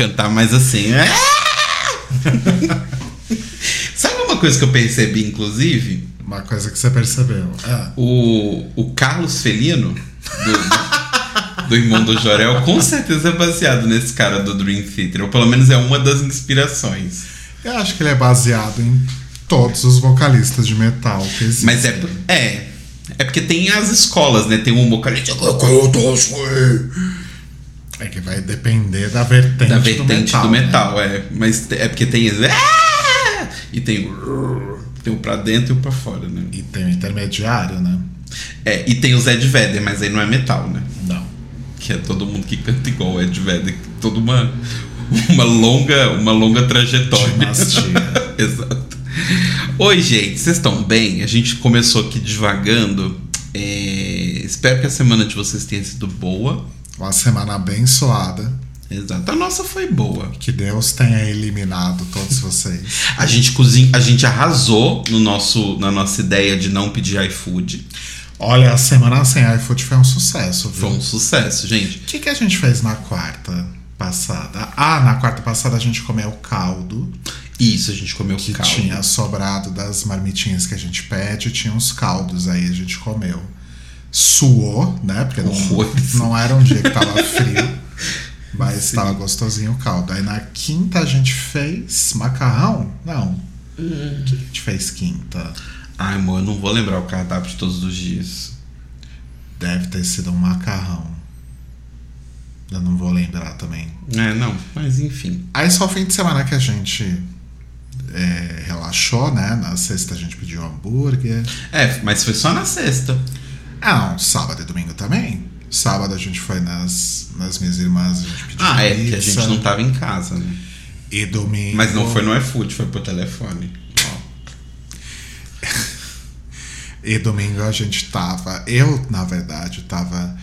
cantar mais assim. Sabe uma coisa que eu percebi, inclusive? Uma coisa que você percebeu. Ah, O, o Carlos Felino, do, do, do irmão do Jorel, com certeza é baseado nesse cara do Dream Theater. Ou pelo menos é uma das inspirações. eu acho que ele é baseado em todos os vocalistas de metal que existem. Mas é. É. É porque tem as escolas, né? Tem um vocalista É que vai depender da vertente, da do vertente metal. do né? metal, é. Mas é porque tem. esse- E tem o. Tem o pra dentro e o pra fora, né? E tem o intermediário, né? É, e tem o Zed Vedder, mas aí não é metal, né? Não. Que é todo mundo que canta igual o Ed Vedder. Toda uma, uma longa uma longa trajetória. Dinastia. Exato. Oi, gente, vocês estão bem? A gente começou aqui devagando. É, espero que a semana de vocês tenha sido boa. Uma semana abençoada. Exato. A nossa foi boa. Que Deus tenha eliminado todos vocês. A gente cozinha, a gente arrasou no nosso, na nossa ideia de não pedir iFood. Olha, a semana sem iFood foi um sucesso, viu? Foi um sucesso, gente. O que, que a gente fez na quarta passada? Ah, na quarta passada a gente comeu caldo Isso, a gente comeu que caldo. tinha sobrado das marmitinhas que a gente pede, tinha uns caldos aí, a gente comeu. Suou, né? Porque não, Horrores. não era um dia que tava frio, mas tava gostosinho o caldo. Aí na quinta a gente fez macarrão? Não. O que a gente fez quinta? Ai, amor, eu não vou lembrar o cardápio de todos os dias. Deve ter sido um macarrão. Eu não vou lembrar também. É, não, mas enfim. Aí só o fim de semana que a gente é, relaxou, né? Na sexta a gente pediu hambúrguer. É, mas foi só na sexta. Ah, não, sábado e domingo também. Sábado a gente foi nas, nas minhas irmãs, a gente pediu Ah, é, porque a gente não tava em casa, né? E domingo. Mas não foi no iFood, foi por telefone. E domingo a gente tava. Eu, na verdade, tava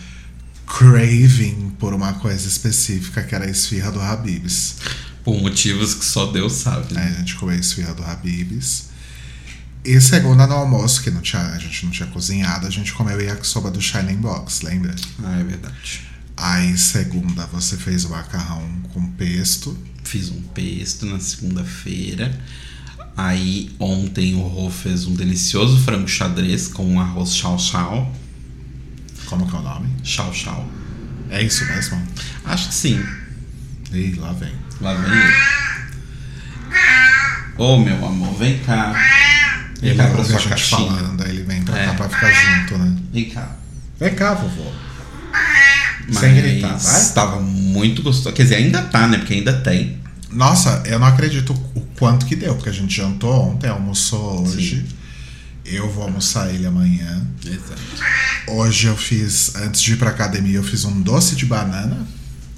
craving por uma coisa específica que era a esfirra do Habibs. Por motivos que só Deus sabe. Né? A gente comeu a esfirra do Habibs. E segunda no almoço, que não tinha, a gente não tinha cozinhado, a gente comeu yakisoba do Shining Box, lembra? Ah, é verdade. Aí segunda você fez o macarrão com pesto. Fiz um pesto na segunda-feira. Aí ontem o Rô fez um delicioso frango xadrez com um arroz chau chau. Como que é o nome? Chau chau. É isso mesmo? Acho que sim. Ih, lá vem. Lá vem ele. Ô meu amor, vem cá. Ele pra ouve a gente caixinha. falando, aí ele vem pra É. cá pra ficar junto, né? Vem cá. Vem cá, vovô. Mas Sem gritar, vai. Tava muito gostoso. Quer dizer, ainda tá, né? Porque ainda tem. Nossa, eu não acredito o quanto que deu, porque a gente jantou ontem, almoçou hoje. Eu vou almoçar ele amanhã. Exato. Hoje eu fiz, antes de ir pra academia, eu fiz um doce de banana,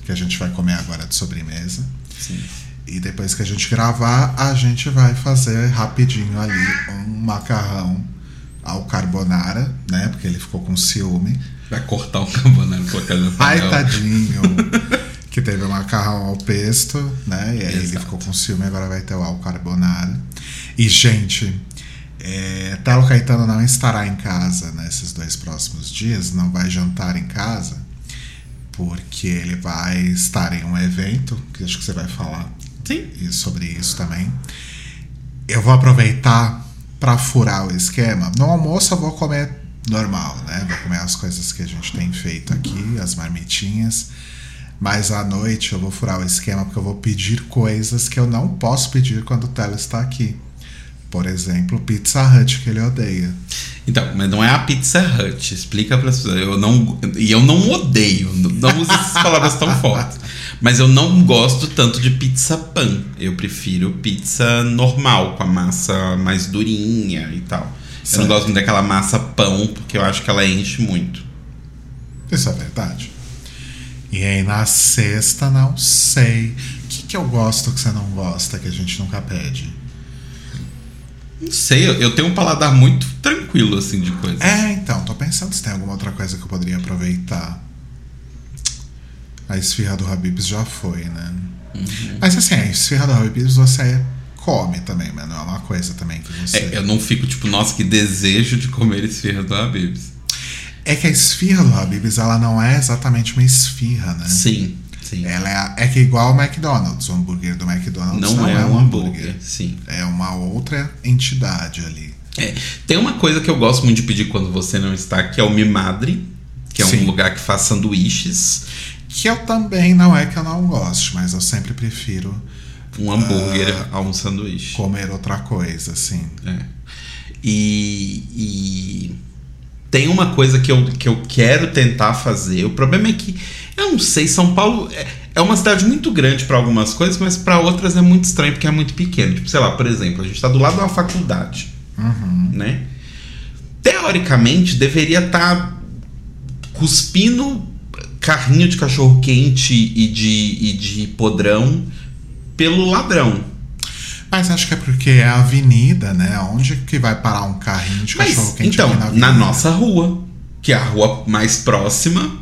que a gente vai comer agora de sobremesa. Sim. E depois que a gente gravar, a gente vai fazer rapidinho ali um macarrão ao carbonara, né? Porque ele ficou com ciúme. Vai cortar o carbonara e colocar no Ai, tadinho. que teve o macarrão ao pesto, né? E aí ele Exato. ficou com ciúme, agora vai ter o ao carbonara. E, gente, é, Telo Caetano não estará em casa nesses dois próximos dias, não vai jantar em casa, porque ele vai estar em um evento, que acho que você vai falar Sim. e sobre isso também. Eu vou aproveitar para furar o esquema. No almoço eu vou comer normal, né? Vou comer as coisas que a gente tem feito aqui, as marmitinhas. Mas à noite eu vou furar o esquema porque eu vou pedir coisas que eu não posso pedir quando o Telo está aqui. Por exemplo, Pizza Hut, que ele odeia. Então, mas não é a Pizza Hut. Explica para as pessoas. Eu não, e eu não odeio. Não use essas palavras tão fortes. Mas eu não gosto tanto de pizza pan. Eu prefiro pizza normal, com a massa mais durinha e tal. Eu Certo. não gosto muito daquela massa pão, porque eu acho que ela enche muito. Isso é verdade. E aí na sexta, não sei. O que, que eu gosto que você não gosta, que a gente nunca pede? Não sei, eu, eu tenho um paladar muito tranquilo, assim, de coisas. É, então, tô pensando se tem alguma outra coisa que eu poderia aproveitar. A esfirra do Habibs já foi, né? Mas assim, a esfirra do Habibs você come também, mas não é uma coisa também que você. É, eu não fico tipo, nossa, que desejo de comer esfirra do Habib's. É que a esfirra do Habib's, ela não é exatamente uma esfirra, né? Sim, sim. Ela é, é que igual o McDonald's. O hambúrguer do McDonald's não, não, é, um hambúrguer, sim. É uma outra entidade ali. É, tem uma coisa que eu gosto muito de pedir quando você não está, que é o Mimadre, que é Sim. um lugar que faz sanduíches, Que eu também não é que eu não goste, mas eu sempre prefiro um hambúrguer a um sanduíche. comer outra coisa, assim. É. E, e tem uma coisa que eu, que eu quero tentar fazer. O problema é que eu não sei, São Paulo é, é uma cidade muito grande para algumas coisas, mas para outras é muito estranho porque é muito pequeno. Tipo, sei lá, por exemplo, a gente está do lado de uma faculdade, né? Teoricamente deveria estar cuspindo carrinho de cachorro quente e de, e de podrão pelo ladrão. Mas acho que é porque é a avenida, né? Onde que vai parar um carrinho de cachorro quente então, na na, nossa rua, que é a rua mais próxima,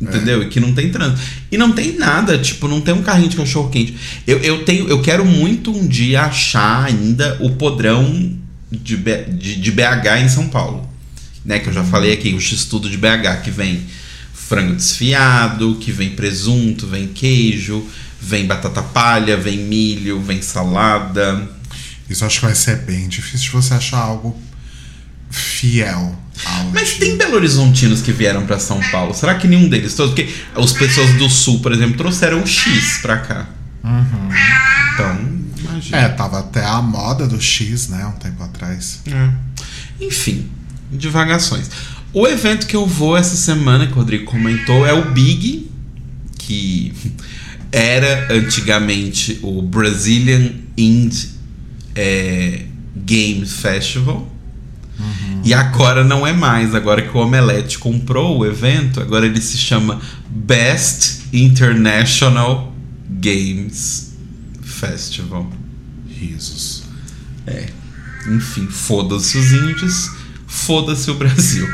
entendeu? E que não tem trânsito. E não tem nada, tipo, não tem um carrinho de cachorro quente. Eu, eu tenho, eu quero muito um dia achar ainda o podrão de, de, de BH em São Paulo. Né, que eu já falei aqui, o X-Tudo de BH, que vem frango desfiado, que vem presunto, vem queijo, vem batata palha, vem milho, vem salada. Isso acho que vai ser bem difícil de você achar algo fiel ao Mas tem Belo Horizontinos que vieram pra São Paulo. Será que nenhum deles todos? Porque as pessoas do Sul, por exemplo, trouxeram o X pra cá. Então, imagina. É, tava até a moda do X, né? Um tempo atrás. É. Enfim, divagações. O evento que eu vou essa semana, que o Rodrigo comentou, é o Big, que era antigamente o Brazilian Indie é, Game Festival. E agora não é mais. Agora que o Omelete comprou o evento, agora ele se chama Best International Games Festival. Risos. É. Enfim, foda-se os índios, foda-se o Brasil.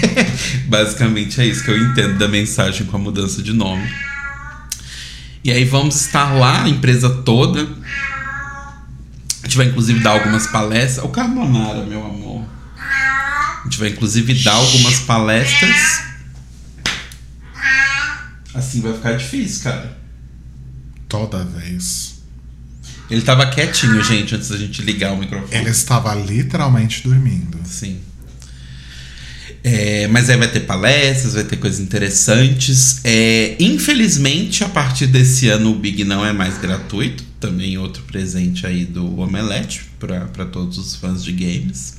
Basicamente é isso que eu entendo da mensagem com a mudança de nome. E aí vamos estar lá, a empresa toda. A gente vai inclusive dar algumas palestras. O Carbonara, meu amor. A gente vai inclusive dar algumas palestras. Assim vai ficar difícil, cara. Toda vez. Ele tava quietinho, gente, antes da gente ligar o microfone. Ele estava literalmente dormindo. Sim. É, mas aí vai ter palestras, vai ter coisas interessantes. É, infelizmente, a partir desse ano, o Big não é mais gratuito. Também outro presente aí do Omelete para todos os fãs de games.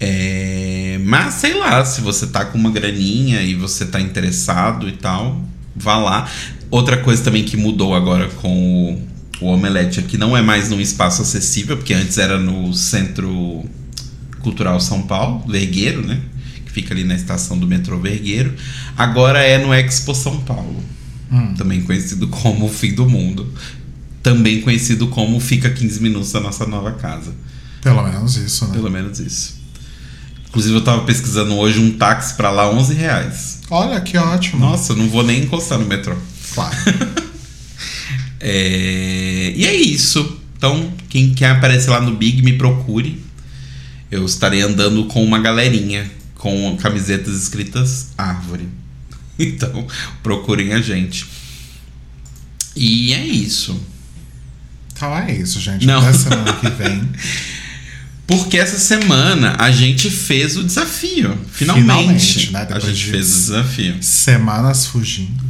É, mas sei lá, se você tá com uma graninha e você tá interessado e tal, vá lá. Outra coisa também que mudou agora com o, o Omelete que não é mais num espaço acessível, porque antes era no Centro Cultural São Paulo, Vergueiro, né? Que fica ali na estação do metrô Vergueiro. Agora é no Expo São Paulo, também conhecido como o Fim do Mundo. Também conhecido como Fica 15 Minutos da Nossa Nova Casa. Pelo menos isso, né? Pelo menos isso. Inclusive, eu tava pesquisando hoje um táxi pra lá, 11 reais. Olha que ótimo. Nossa, eu não vou nem encostar no metrô. Claro. É, E é isso. Então, quem quer aparecer lá no Big, me procure. Eu estarei andando com uma galerinha com camisetas escritas árvore. Então, procurem a gente. E é isso. Então é isso, gente. Não. Até semana que vem. Porque essa semana a gente fez o desafio. Finalmente. Finalmente, né? A gente de- fez o desafio. Semanas fugindo.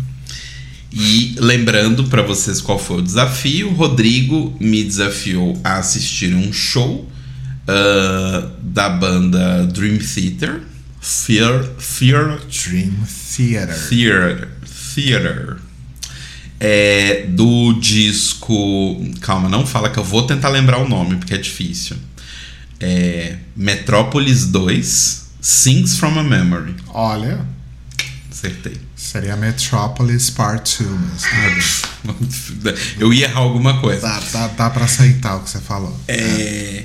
E lembrando pra vocês qual foi o desafio, o Rodrigo me desafiou a assistir um show ah, da banda Dream Theater. Fear, Fear Dream Theater. Theater. Theater. É, do disco. Calma, não fala que eu vou tentar lembrar o nome, porque é difícil. É, Metrópolis 2 Sings from a Memory. Olha, Acertei. Seria Metropolis Part 2, mas tudo bem. Eu ia errar alguma coisa. Dá, dá, dá pra aceitar o que você falou. É...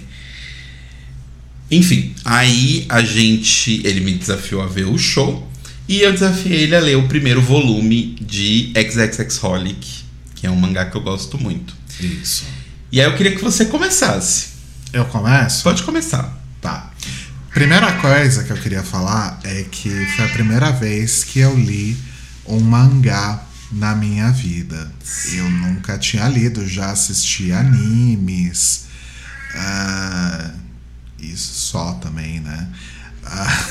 Enfim, aí a gente. Ele me desafiou a ver o show. E eu desafiei ele a ler o primeiro volume de XXX Holic, que é um mangá que eu gosto muito. Isso. E aí eu queria que você começasse. Eu começo? Pode começar. Primeira coisa que eu queria falar é que foi a primeira vez que eu li um mangá na minha vida. Eu nunca tinha lido, já assisti animes. ah, isso só também, né? Ah,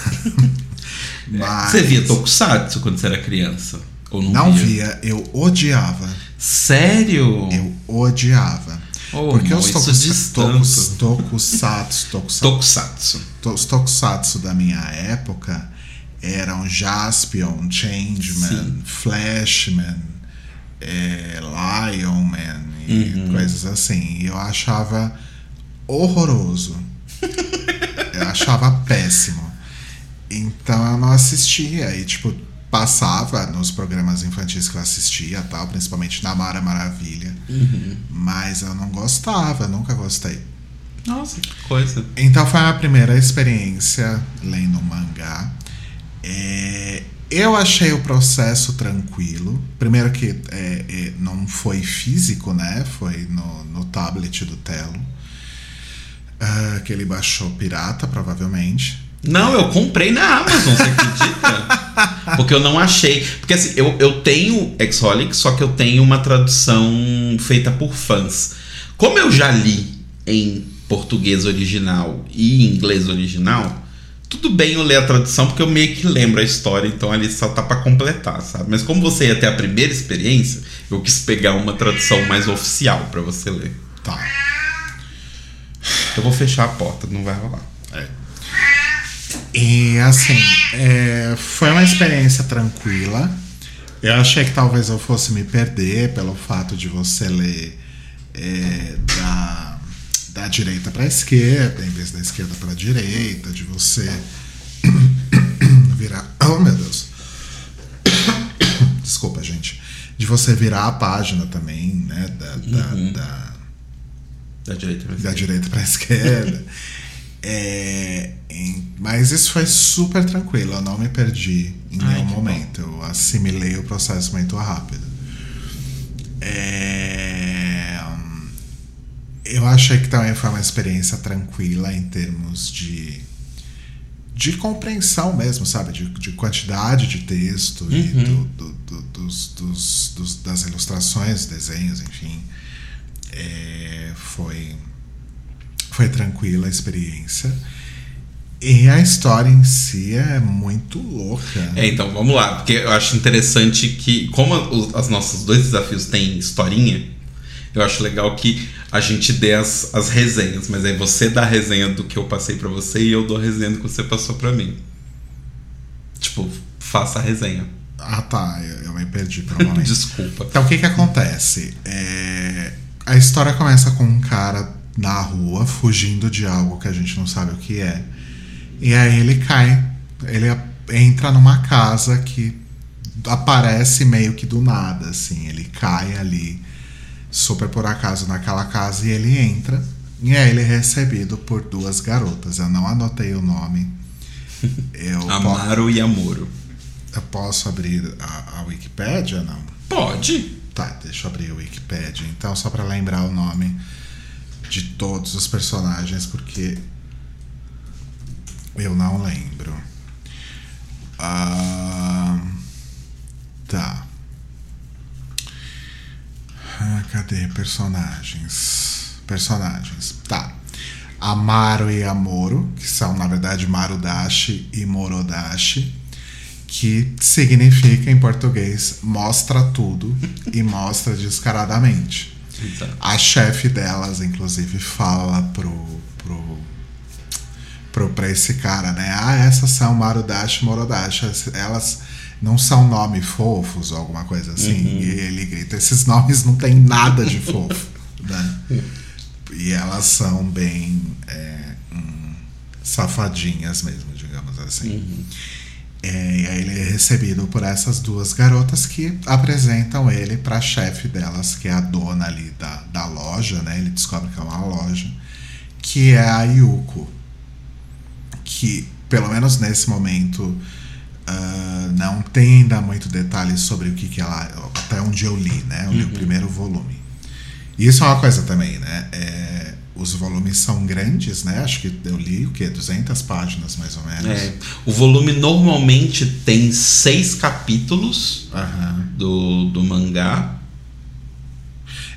mas Você via Tokusatsu quando você era criança? Ou não, não via? via, eu odiava. Sério? Eu odiava. Oh, Porque amor, os tokus, tokus, tanto. tokusatsu, tokusatsu, Tokusatsu. to- os tokusatsu da minha época eram Jaspion, Changeman, Sim. Flashman, é, Lionman e Uhum. coisas assim. E eu achava horroroso. eu achava péssimo. Então eu não assistia. E, tipo, passava nos programas infantis que eu assistia, tal, principalmente na Mara Maravilha. Uhum. Mas eu não gostava, nunca gostei. Nossa, que coisa. Então foi a primeira experiência lendo um mangá. É, eu achei o processo tranquilo. Primeiro que é, é, não foi físico, né? Foi no, no tablet do Telo. Ah, que ele baixou pirata, provavelmente. Não, eu comprei na Amazon, você acredita? Porque eu não achei. Porque assim, eu, eu tenho Exholic, só que eu tenho uma tradução feita por fãs. Como eu já li em português original e inglês original, tudo bem eu ler a tradução, porque eu meio que lembro a história, então ali só tá pra completar, sabe? Mas como você ia ter a primeira experiência, eu quis pegar uma tradução mais oficial pra você ler. Tá. Eu vou fechar a porta, não vai rolar. E assim, é, foi uma experiência tranquila. Eu achei que talvez eu fosse me perder pelo fato de você ler é, da, da direita para a esquerda, em vez da esquerda para a direita, de você virar. Oh meu Deus! Desculpa, gente. De você virar a página também, né? Da, da- da, Da da direita para a esquerda. É, em- mas isso foi super tranquilo, eu não me perdi em Ai, nenhum que bom. momento. Eu assimilei o processo muito rápido. É, eu achei que também foi uma experiência tranquila em termos de, de compreensão mesmo, sabe? De, de quantidade de texto e Uhum. do, do- do- dos, dos- dos- das ilustrações, desenhos, enfim. É, foi, foi tranquila a experiência. E a história em si é muito louca. É, então vamos lá, porque eu acho interessante que, como os as nossos dois desafios têm historinha, eu acho legal que a gente dê as, as resenhas, mas aí você dá a resenha do que eu passei pra você e eu dou a resenha do que você passou pra mim. Tipo, faça a resenha. Ah tá, eu, eu me perdi provavelmente. Desculpa. Então o que que acontece? É, a história começa com um cara na rua fugindo de algo que a gente não sabe o que é. E aí ele cai, ele a- entra numa casa que aparece meio que do nada, assim. Ele cai ali, super por acaso, naquela casa e ele entra. E aí ele é recebido por duas garotas. Eu não anotei o nome. Eu, Amaro e Amoro. eu posso abrir a, a Wikipédia? Não. Pode. Tá, deixa eu abrir o Wikipedia. Então, só pra lembrar o nome de todos os personagens, porque eu não lembro. Ah, tá. Ah, cadê personagens? Personagens. Tá. Amaro e Amoro, que são na verdade Marudashi e Morodashi, que significa em português mostra tudo e mostra descaradamente. Exato. A chefe delas, inclusive, fala pro, pro, pro, pra esse cara, né? Ah, essas são Marudashi e Morodashi. Elas não são nomes fofos ou alguma coisa assim. E ele grita: esses nomes não tem nada de fofo, né? E elas são bem é, hum, safadinhas mesmo, digamos assim. É, e aí ele é recebido por essas duas garotas que apresentam ele pra chefe delas, que é a dona ali da, da loja, né? Ele descobre que é uma loja, que é a Yuko. Que, pelo menos nesse momento, ah, não tem ainda muito detalhes sobre o que, que ela. Até onde eu li, né? Eu li o primeiro volume. E isso é uma coisa também, né? É, os volumes são grandes, né? Acho que eu li o quê? 200 páginas mais ou menos. É. O volume normalmente tem seis capítulos Aham. do, do mangá.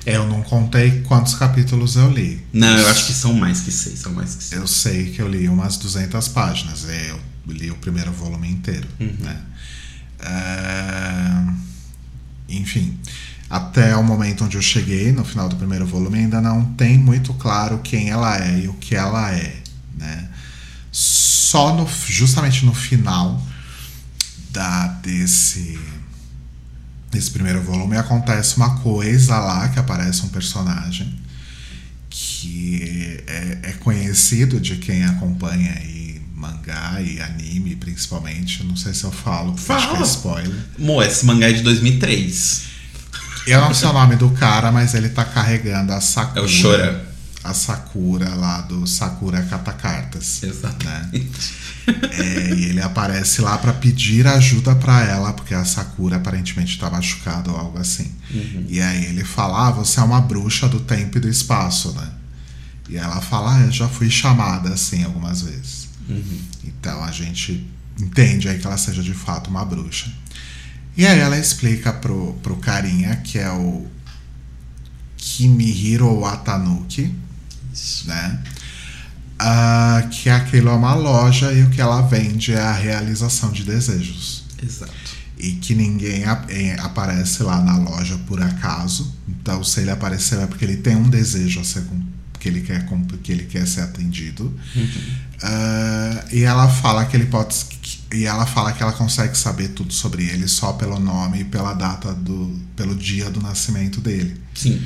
Eu não contei quantos capítulos eu li. Não, eu acho que são mais que seis. São mais que seis. Eu sei que eu li umas 200 páginas. Eu li o primeiro volume inteiro. Né? É, Enfim, até o momento onde eu cheguei, no final do primeiro volume, ainda não tem muito claro quem ela é e o que ela é. Né? Só no, justamente no final da, desse, desse primeiro volume acontece uma coisa lá que aparece um personagem que é, é conhecido de quem acompanha aí mangá e anime principalmente. Não sei se eu falo, porque acho que é Fala. spoiler. Mo, esse mangá é de 2003. Eu não sei o nome do cara, mas ele tá carregando a Sakura. É o Chora. A Sakura lá do Sakura Catacartas. Exatamente. É, e ele aparece lá pra pedir ajuda pra ela, porque a Sakura aparentemente tá machucada ou algo assim. E aí ele fala: ah, você é uma bruxa do tempo e do espaço, né? E ela fala: ah, eu já fui chamada assim algumas vezes. Então a gente entende aí que ela seja de fato uma bruxa. E aí ela explica pro, pro carinha que é o Kimihiro Watanuki, Isso. né? Ah, que aquilo é uma loja e o que ela vende é a realização de desejos. Exato. E que ninguém ap- eh, aparece lá na loja por acaso. Então, se ele apareceu é porque ele tem um desejo a ser que ele quer que ele quer ser atendido. Ah, e ela fala que ele pode e ela fala que ela consegue saber tudo sobre ele só pelo nome e pela data do pelo dia do nascimento dele. Sim.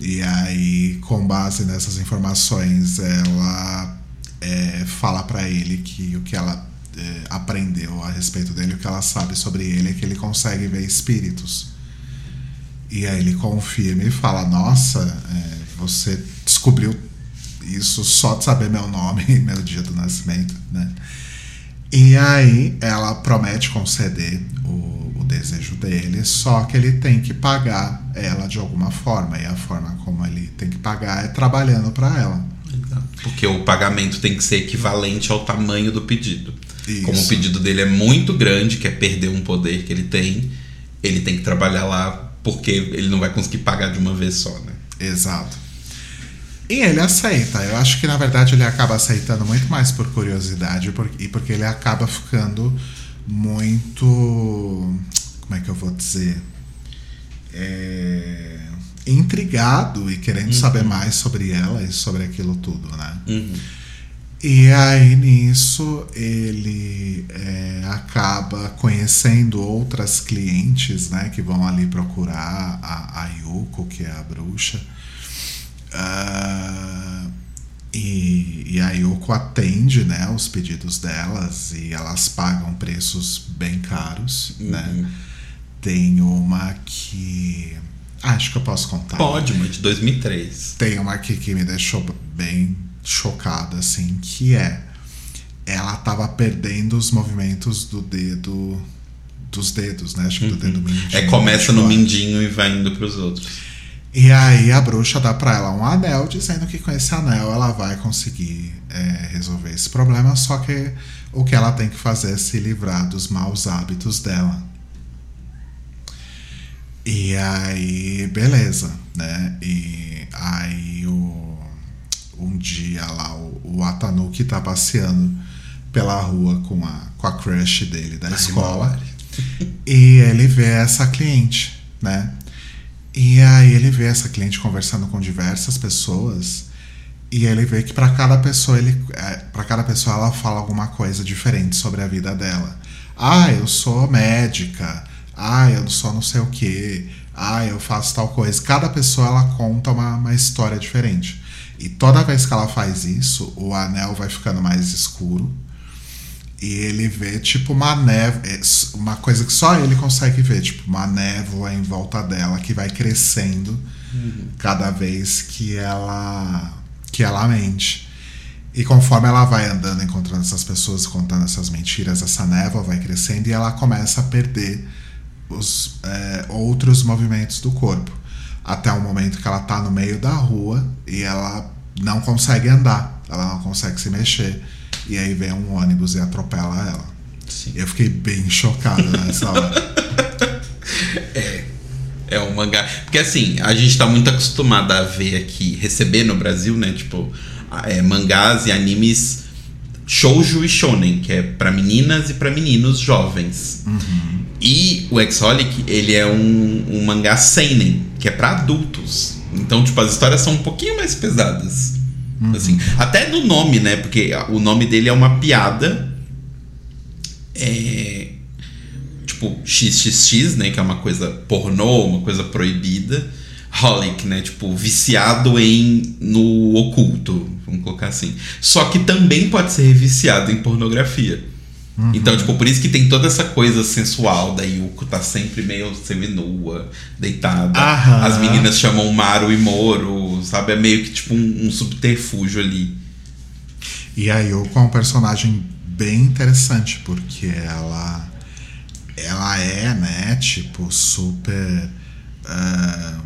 E aí, com base nessas informações, ela é, fala pra ele que o que ela é, aprendeu a respeito dele, o que ela sabe sobre ele é que ele consegue ver espíritos. E aí ele confirma e fala: Nossa, é, você descobriu isso só de saber meu nome e meu dia do nascimento, né? E aí ela promete conceder o, o desejo dele, só que ele tem que pagar ela de alguma forma. E a forma como ele tem que pagar é trabalhando para ela. Exato. Porque o pagamento tem que ser equivalente ao tamanho do pedido. Isso. Como o pedido dele é muito grande, que é perder um poder que ele tem, ele tem que trabalhar lá porque ele não vai conseguir pagar de uma vez só, né? Exato. E ele aceita. Eu acho que na verdade ele acaba aceitando muito mais por curiosidade e porque ele acaba ficando muito. Como é que eu vou dizer? É, intrigado e querendo saber mais sobre ela e sobre aquilo tudo, né? Uhum. E aí nisso ele é, acaba conhecendo outras clientes, né, que vão ali procurar a, a Yuko, que é a bruxa. Ah, e, e a Yuko atende, né, os pedidos delas e elas pagam preços bem caros, né? Uhum. Tem uma que ah, acho que eu posso contar. Pode, mas de 2003. Tem uma aqui que me deixou bem chocado, assim, que é ela tava perdendo os movimentos do dedo dos dedos, né? Acho que do dedo mindinho. É, começa no mindinho e vai indo pros outros. E aí a bruxa dá pra ela um anel, dizendo que com esse anel ela vai conseguir é, resolver esse problema, só que o que ela tem que fazer é se livrar dos maus hábitos dela. E aí, beleza, né? E aí o, um dia lá o, o Atanuki tá passeando pela rua com a, com a crush dele da escola. E ele vê essa cliente, né? E aí ele vê essa cliente conversando com diversas pessoas e ele vê que para cada pessoa ele para cada pessoa ela fala alguma coisa diferente sobre a vida dela. Ah, eu sou médica. Ah, eu sou não sei o que. Ah, eu faço tal coisa. Cada pessoa ela conta uma, uma história diferente. E toda vez que ela faz isso, o anel vai ficando mais escuro e ele vê tipo uma névoa, uma coisa que só ele consegue ver, tipo uma névoa em volta dela que vai crescendo cada vez que ela que ela mente. E conforme ela vai andando, encontrando essas pessoas, contando essas mentiras, essa névoa vai crescendo e ela começa a perder os é, outros movimentos do corpo. Até o momento que ela tá no meio da rua e ela não consegue andar, ela não consegue se mexer. E aí vem um ônibus e atropela ela. Sim. Eu fiquei bem chocado nessa hora. É um mangá. Porque assim, a gente tá muito acostumado a ver aqui, receber no Brasil, né? Tipo, é, mangás e animes shoujo e shonen, que é pra meninas e pra meninos jovens. E o Exholic, ele é um, um mangá seinen, que é pra adultos. Então, tipo, as histórias são um pouquinho mais pesadas. Assim, até no nome, né? Porque o nome dele é uma piada. É, tipo, XXX, né? Que é uma coisa pornô, uma coisa proibida. Holic, né? Tipo, viciado em no oculto, vamos colocar assim. Só que também pode ser viciado em pornografia. Então, tipo, por isso que tem toda essa coisa sensual da Yuko tá sempre meio seminua, deitada. Aham. As meninas chamam Maru e Moro, sabe? É meio que tipo um, um subterfúgio ali. E a Yoko é um personagem bem interessante, porque ela ela é, né, tipo, super ahn,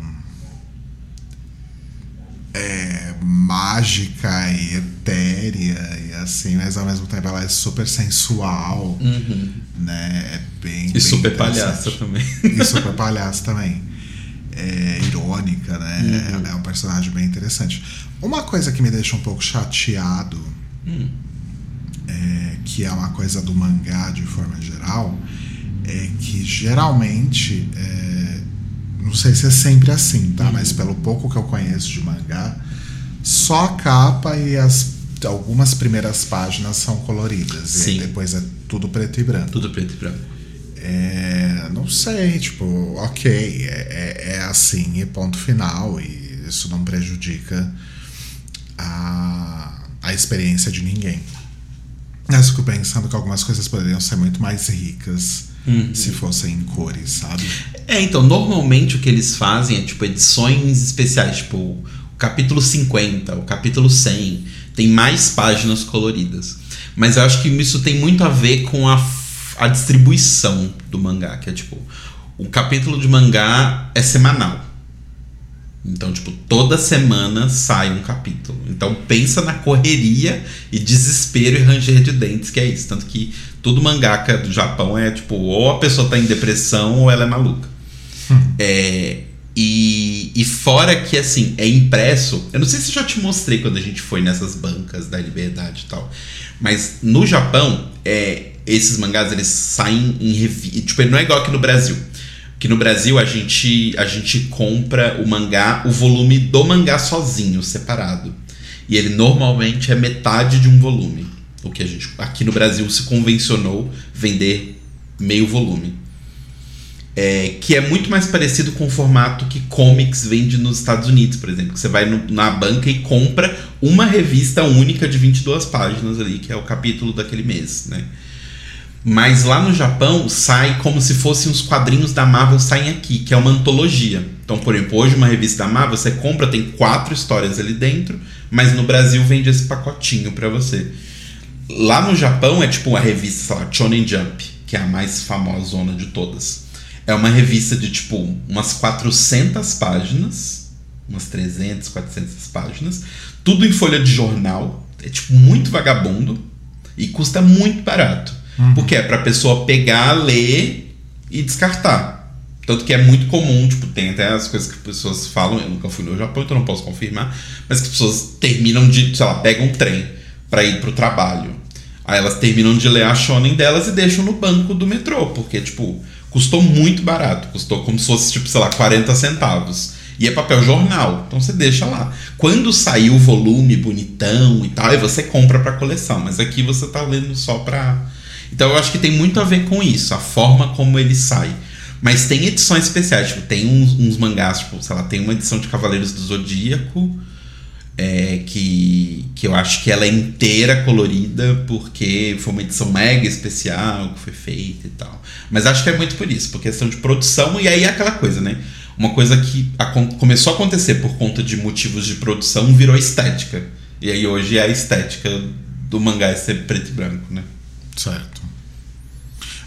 é, mágica e etérea e assim, mas ao mesmo tempo ela é super sensual, né? É bem E bem super palhaça também. E super palhaça também. É irônica, né? É, é um personagem bem interessante. Uma coisa que me deixa um pouco chateado, é, que é uma coisa do mangá de forma geral, é que geralmente, é, não sei se é sempre assim, tá? Mas pelo pouco que eu conheço de mangá, só a capa e as algumas primeiras páginas são coloridas. E aí Sim. depois é tudo preto e branco. Tudo preto e branco. É, não sei, tipo, ok, é, é, é assim e ponto final, e isso não prejudica a, a experiência de ninguém. Mas fico pensando que algumas coisas poderiam ser muito mais ricas se fossem em cores, sabe? É, então, normalmente o que eles fazem é tipo edições especiais, tipo o capítulo 50, o capítulo 100, tem mais páginas coloridas. Mas eu acho que isso tem muito a ver com a, a distribuição do mangá, que é tipo, o capítulo de mangá é semanal. Então, tipo, toda semana sai um capítulo. Então, pensa na correria e desespero e ranger de dentes, que é isso. Tanto que todo mangaka do Japão é tipo, ou a pessoa tá em depressão ou ela é maluca. É, e, e fora que, assim, é impresso. Eu não sei se eu já te mostrei quando a gente foi nessas bancas da liberdade e tal. Mas no Japão, é, esses mangás eles saem em revista. Tipo, ele não é igual aqui no Brasil. Que no Brasil a gente, a gente compra o mangá, o volume do mangá sozinho, separado. E ele normalmente é metade de um volume. O que a gente aqui no Brasil se convencionou vender meio volume. É, que é muito mais parecido com o formato que comics vende nos Estados Unidos, por exemplo. Que você vai no- na banca e compra uma revista única de 22 páginas ali, que é o capítulo daquele mês, né? Mas lá no Japão sai como se fossem os quadrinhos da Marvel saem aqui, que é uma antologia. Então, por exemplo, hoje uma revista da Marvel você compra, tem quatro histórias ali dentro, mas no Brasil vende esse pacotinho pra você. Lá no Japão é tipo a revista, sei lá, Shonen Jump, que é a mais famosona de todas. É uma revista de tipo umas 400 páginas, umas 300, 400 páginas, tudo em folha de jornal, é tipo muito vagabundo e custa muito barato. Porque é pra pessoa pegar, ler e descartar. Tanto que é muito comum, tipo, tem até as coisas que as pessoas falam, eu nunca fui no Japão, então não posso confirmar, mas que as pessoas terminam de, sei lá, pegam um trem pra ir pro trabalho. Aí elas terminam de ler a shonen delas e deixam no banco do metrô, porque, tipo, custou muito barato, custou como se fosse, tipo, sei lá, 40 centavos. E é papel jornal, então você deixa lá. Quando sair o volume bonitão e tal, aí você compra pra coleção, mas aqui você tá lendo só pra. Então eu acho que tem muito a ver com isso, a forma como ele sai. Mas tem edições especiais, tipo, tem uns, uns mangás, tipo, sei lá, tem uma edição de Cavaleiros do Zodíaco, é, que, que eu acho que ela é inteira colorida, porque foi uma edição mega especial que foi feita e tal. Mas acho que é muito por isso, por questão de produção, e aí é aquela coisa, né? Uma coisa que acon- começou a acontecer por conta de motivos de produção virou estética. E aí hoje é a estética do mangá é ser preto e branco, né? Certo.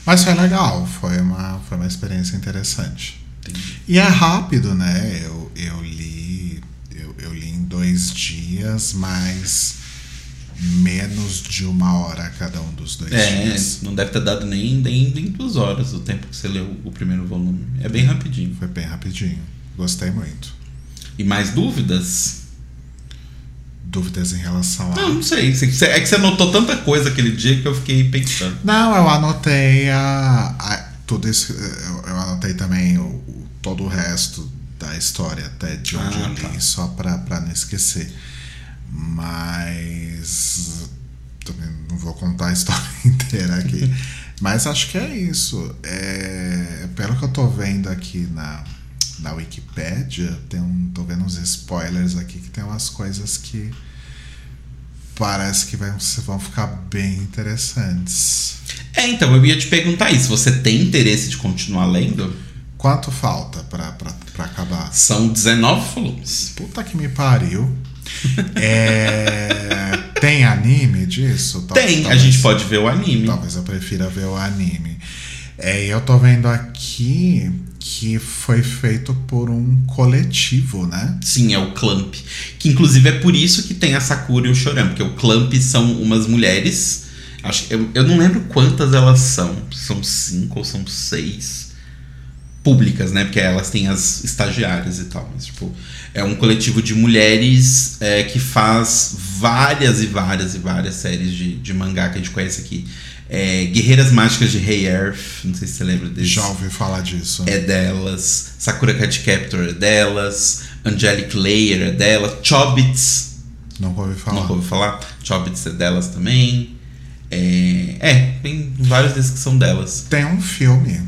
Mas foi legal, foi uma, foi uma experiência interessante. E é rápido, né? Eu, eu li. Eu, eu li em dois dois dias, mas menos de uma hora cada um dos dois É, dias. não deve ter dado nem, nem, nem duas horas o tempo que você leu o primeiro volume. É bem rapidinho. Foi bem rapidinho. Gostei muito. E mais dúvidas? Dúvidas em relação a. Não, não sei. É que você notou tanta coisa aquele dia que eu fiquei pensando. Não, eu anotei a, a- tudo isso. Eu, eu anotei também o, o- todo o resto da história, até de onde Ah, eu li, tá. só pra, pra não esquecer. Mas. Também não vou contar a história inteira aqui. Mas acho que é isso. É, pelo que eu tô vendo aqui na, na Wikipédia, tem um, tô vendo uns spoilers aqui que tem umas coisas que parece que vai, vão ficar bem interessantes. É, então, eu ia te perguntar isso. Você tem interesse de continuar lendo? Quanto falta pra acabar? São 19 volumes. Puta que me pariu. É, tem anime disso? Tal- Tem, a talvez- gente pode ver o anime. Talvez eu prefira ver o anime. É, eu tô vendo aqui que foi feito por um coletivo, né? Sim, é o Clamp. Que inclusive é por isso que tem a Sakura e o Choran, porque o Clamp são umas mulheres. Acho, eu, eu não lembro quantas elas são. São cinco ou são seis. Públicas, né? Porque elas têm as estagiárias e tal. Mas, tipo, é um coletivo de mulheres é, que faz várias e várias e várias séries de, de mangá que a gente conhece aqui. É, Guerreiras Mágicas de Rei Earth, não sei se você lembra desse. Já ouvi falar disso. é delas. Sakura Card Captor é delas. Angelic Layer é delas. Chobits, Nunca ouvi falar. não ouviu falar? Chobits é delas também. É, é, tem vários desses que são delas. Tem um filme.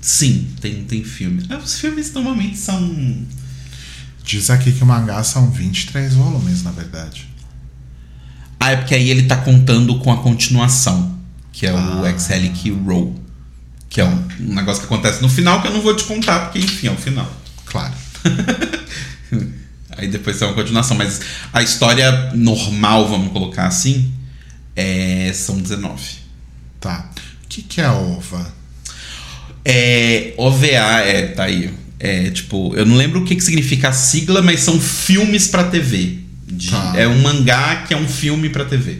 Sim, tem, tem filme. Ah, Os filmes normalmente são. Diz aqui que o mangá são 23 volumes, na verdade. Ah, é porque aí ele tá contando com a continuação, que é o Ah. Exhalic Row. Que é um, um negócio que acontece no final que eu não vou te contar, porque enfim, é o final. Claro. Aí depois tem uma continuação, mas a história normal, vamos colocar assim, é, são 19. Tá. O que, que é OVA? É, OVA é, tá aí. É tipo, eu não lembro o que, que significa a sigla, mas são filmes pra TV. De- Tá. É um mangá que é um filme pra TV.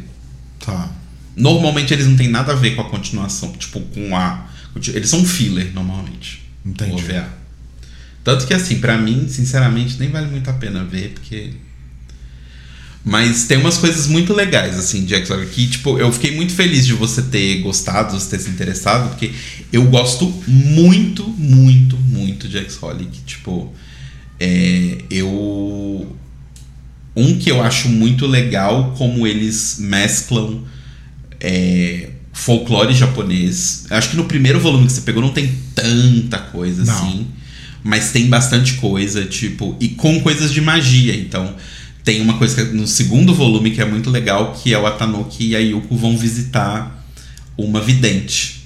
Tá. Normalmente eles não têm nada a ver com a continuação, tipo, com a. Eles são filler, normalmente. Entendi. OVA. Tanto que, assim, pra mim, sinceramente, nem vale muito a pena ver, porque. Mas tem umas coisas muito legais, assim, de X que, tipo, eu fiquei muito feliz de você ter gostado, você ter se interessado, porque eu gosto muito, muito, muito de X-Holic. Tipo, é, eu. Um que eu acho muito legal como eles mesclam é, folclore japonês. Eu acho que no primeiro volume que você pegou não tem tanta coisa Não. assim. Mas tem bastante coisa, tipo, e com coisas de magia. Então, tem uma coisa que- no segundo volume que é muito legal, que é o Atanoki e a Yuko vão visitar uma vidente.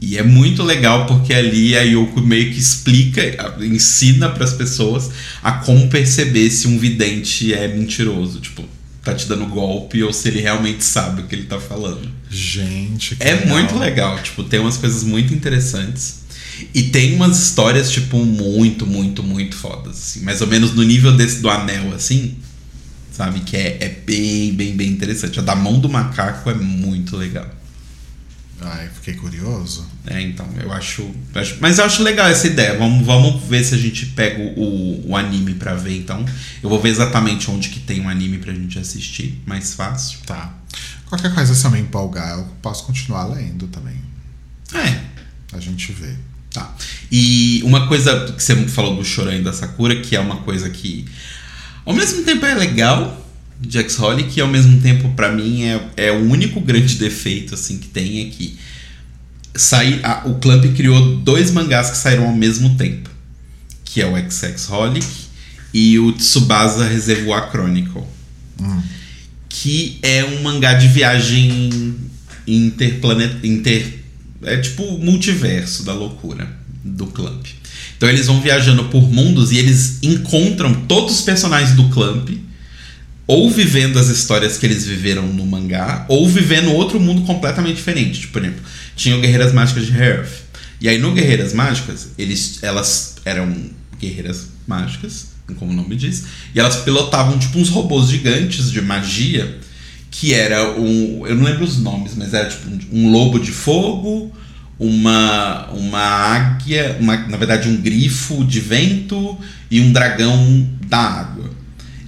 E é muito legal porque ali a Yoko meio que explica, ensina para as pessoas a como perceber se um vidente é mentiroso, tipo, tá te dando golpe ou se ele realmente sabe o que ele tá falando. Gente, que É legal. muito legal, tipo, tem umas coisas muito interessantes. E tem umas histórias, tipo, muito, muito, muito fodas, assim. Mais ou menos no nível desse do anel, assim. Sabe? Que é, é bem, bem, bem interessante. A da mão do macaco é muito legal. Ai, fiquei curioso. É, então, eu acho, eu acho- Mas eu acho legal essa ideia. Vamos, vamos ver se a gente pega o, o anime pra ver, então. Eu vou ver exatamente onde que tem um anime pra gente assistir. Mais fácil. Tá. Qualquer coisa, se eu me empolgar, eu posso continuar lendo também. É, A gente vê. Tá. E uma coisa que você falou do Choran e da Sakura, que é uma coisa que ao mesmo tempo é legal de X-Holic e ao mesmo tempo pra mim é, é o único grande defeito assim que tem é que sai, a- o Clamp criou dois mangás que saíram ao mesmo tempo, que é o XX-Holic e o Tsubasa Reservoir Chronicle Hum. que é um mangá de viagem interplanet inter é tipo o multiverso da loucura do Clamp. Então eles vão viajando por mundos e eles encontram todos os personagens do Clamp ou vivendo as histórias que eles viveram no mangá ou vivendo outro mundo completamente diferente. Tipo, por exemplo, tinha o Guerreiras Mágicas de Hearth. E aí no Guerreiras Mágicas, eles elas eram guerreiras mágicas como o nome diz. E elas pilotavam tipo uns robôs gigantes de magia, que era um. Eu não lembro os nomes, mas era tipo um lobo de fogo, uma, uma águia, uma, na verdade um grifo de vento e um dragão da água.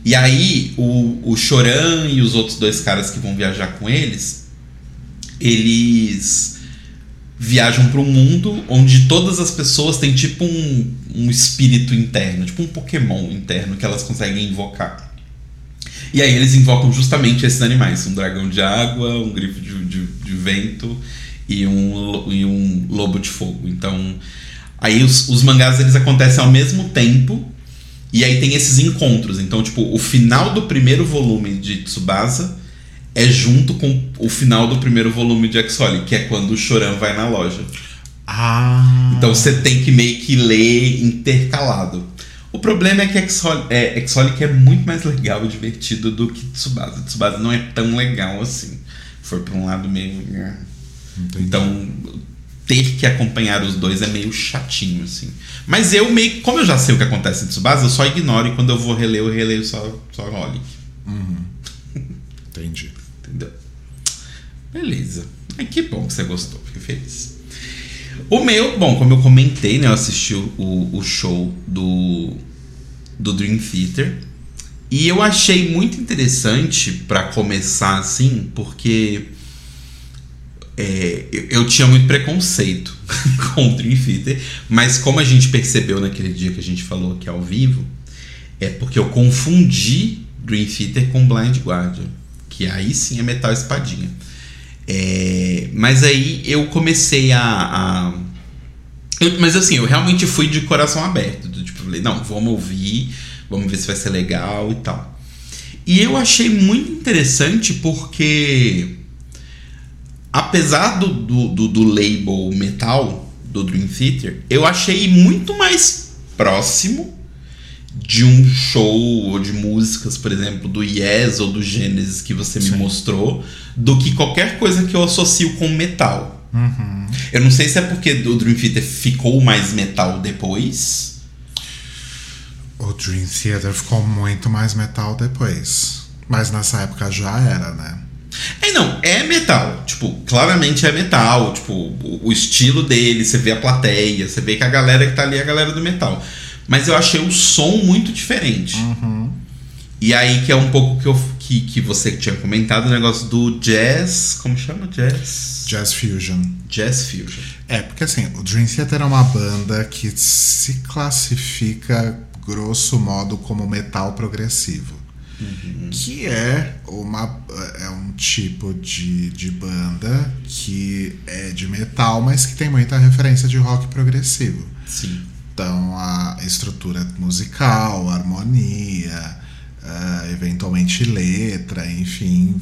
E aí o, o Choran e os outros dois caras que vão viajar com eles, eles viajam para um mundo onde todas as pessoas têm tipo um, um espírito interno, tipo um Pokémon interno que elas conseguem invocar. E aí eles invocam justamente esses animais: um dragão de água, um grifo de, de, de vento e um, e um lobo de fogo. Então, aí os, os mangás eles acontecem ao mesmo tempo e aí tem esses encontros. Então, tipo, o final do primeiro volume de Tsubasa é junto com o final do primeiro volume de Exoli, que é quando o Choran vai na loja. Ah. Então você tem que meio que ler intercalado. O problema é que é, Exolic é muito mais legal e divertido do que Tsubasa. Tsubasa não é tão legal assim. Foi pra um lado meio. né? Entendi. Então, ter que acompanhar os dois é meio chatinho, assim. Mas eu meio. Como eu já sei o que acontece em Tsubasa, eu só ignoro e quando eu vou reler, eu releio só, só Holic. Entendi. Entendeu? Beleza. Ai, que bom que você gostou, fico feliz. O meu, bom, como eu comentei, né? Eu assisti o, o show do, do Dream Theater. E eu achei muito interessante pra começar assim, porque é, eu, tinha muito preconceito com o Dream Theater, mas como a gente percebeu naquele dia que a gente falou aqui ao vivo, é porque eu confundi Dream Theater com Blind Guardian, que aí sim é metal espadinha. É, mas aí eu comecei a. a- eu- mas assim, eu realmente fui de coração aberto. Tipo, falei, não, vamos ouvir, vamos ver se vai ser legal e tal. E eu achei muito interessante porque, apesar do, do, do, do label metal do Dream Theater, eu achei muito mais próximo de um show ou de músicas, por exemplo, do Yes ou do Genesis que você me Sim. mostrou, do que qualquer coisa que eu associo com metal. Uhum. Eu não sei se é porque o Dream Theater ficou mais metal depois. O Dream Theater ficou muito mais metal depois. Mas nessa época já era, né? É, não, é metal. Tipo, claramente é metal. Tipo, o, o estilo dele, você vê a plateia, você vê que a galera que tá ali é a galera do metal. Mas eu achei o som muito diferente. E aí que é um pouco que, eu, que, que você tinha comentado, o negócio do jazz. Como chama? Jazz. Jazz Fusion. Jazz Fusion. É, porque assim, o Dream Theater é uma banda que se classifica, grosso modo, como metal progressivo. Que é, uma, é um tipo de, de banda que é de metal, mas que tem muita referência de rock progressivo. Sim. Então, a estrutura musical, a harmonia, ah, eventualmente letra, enfim,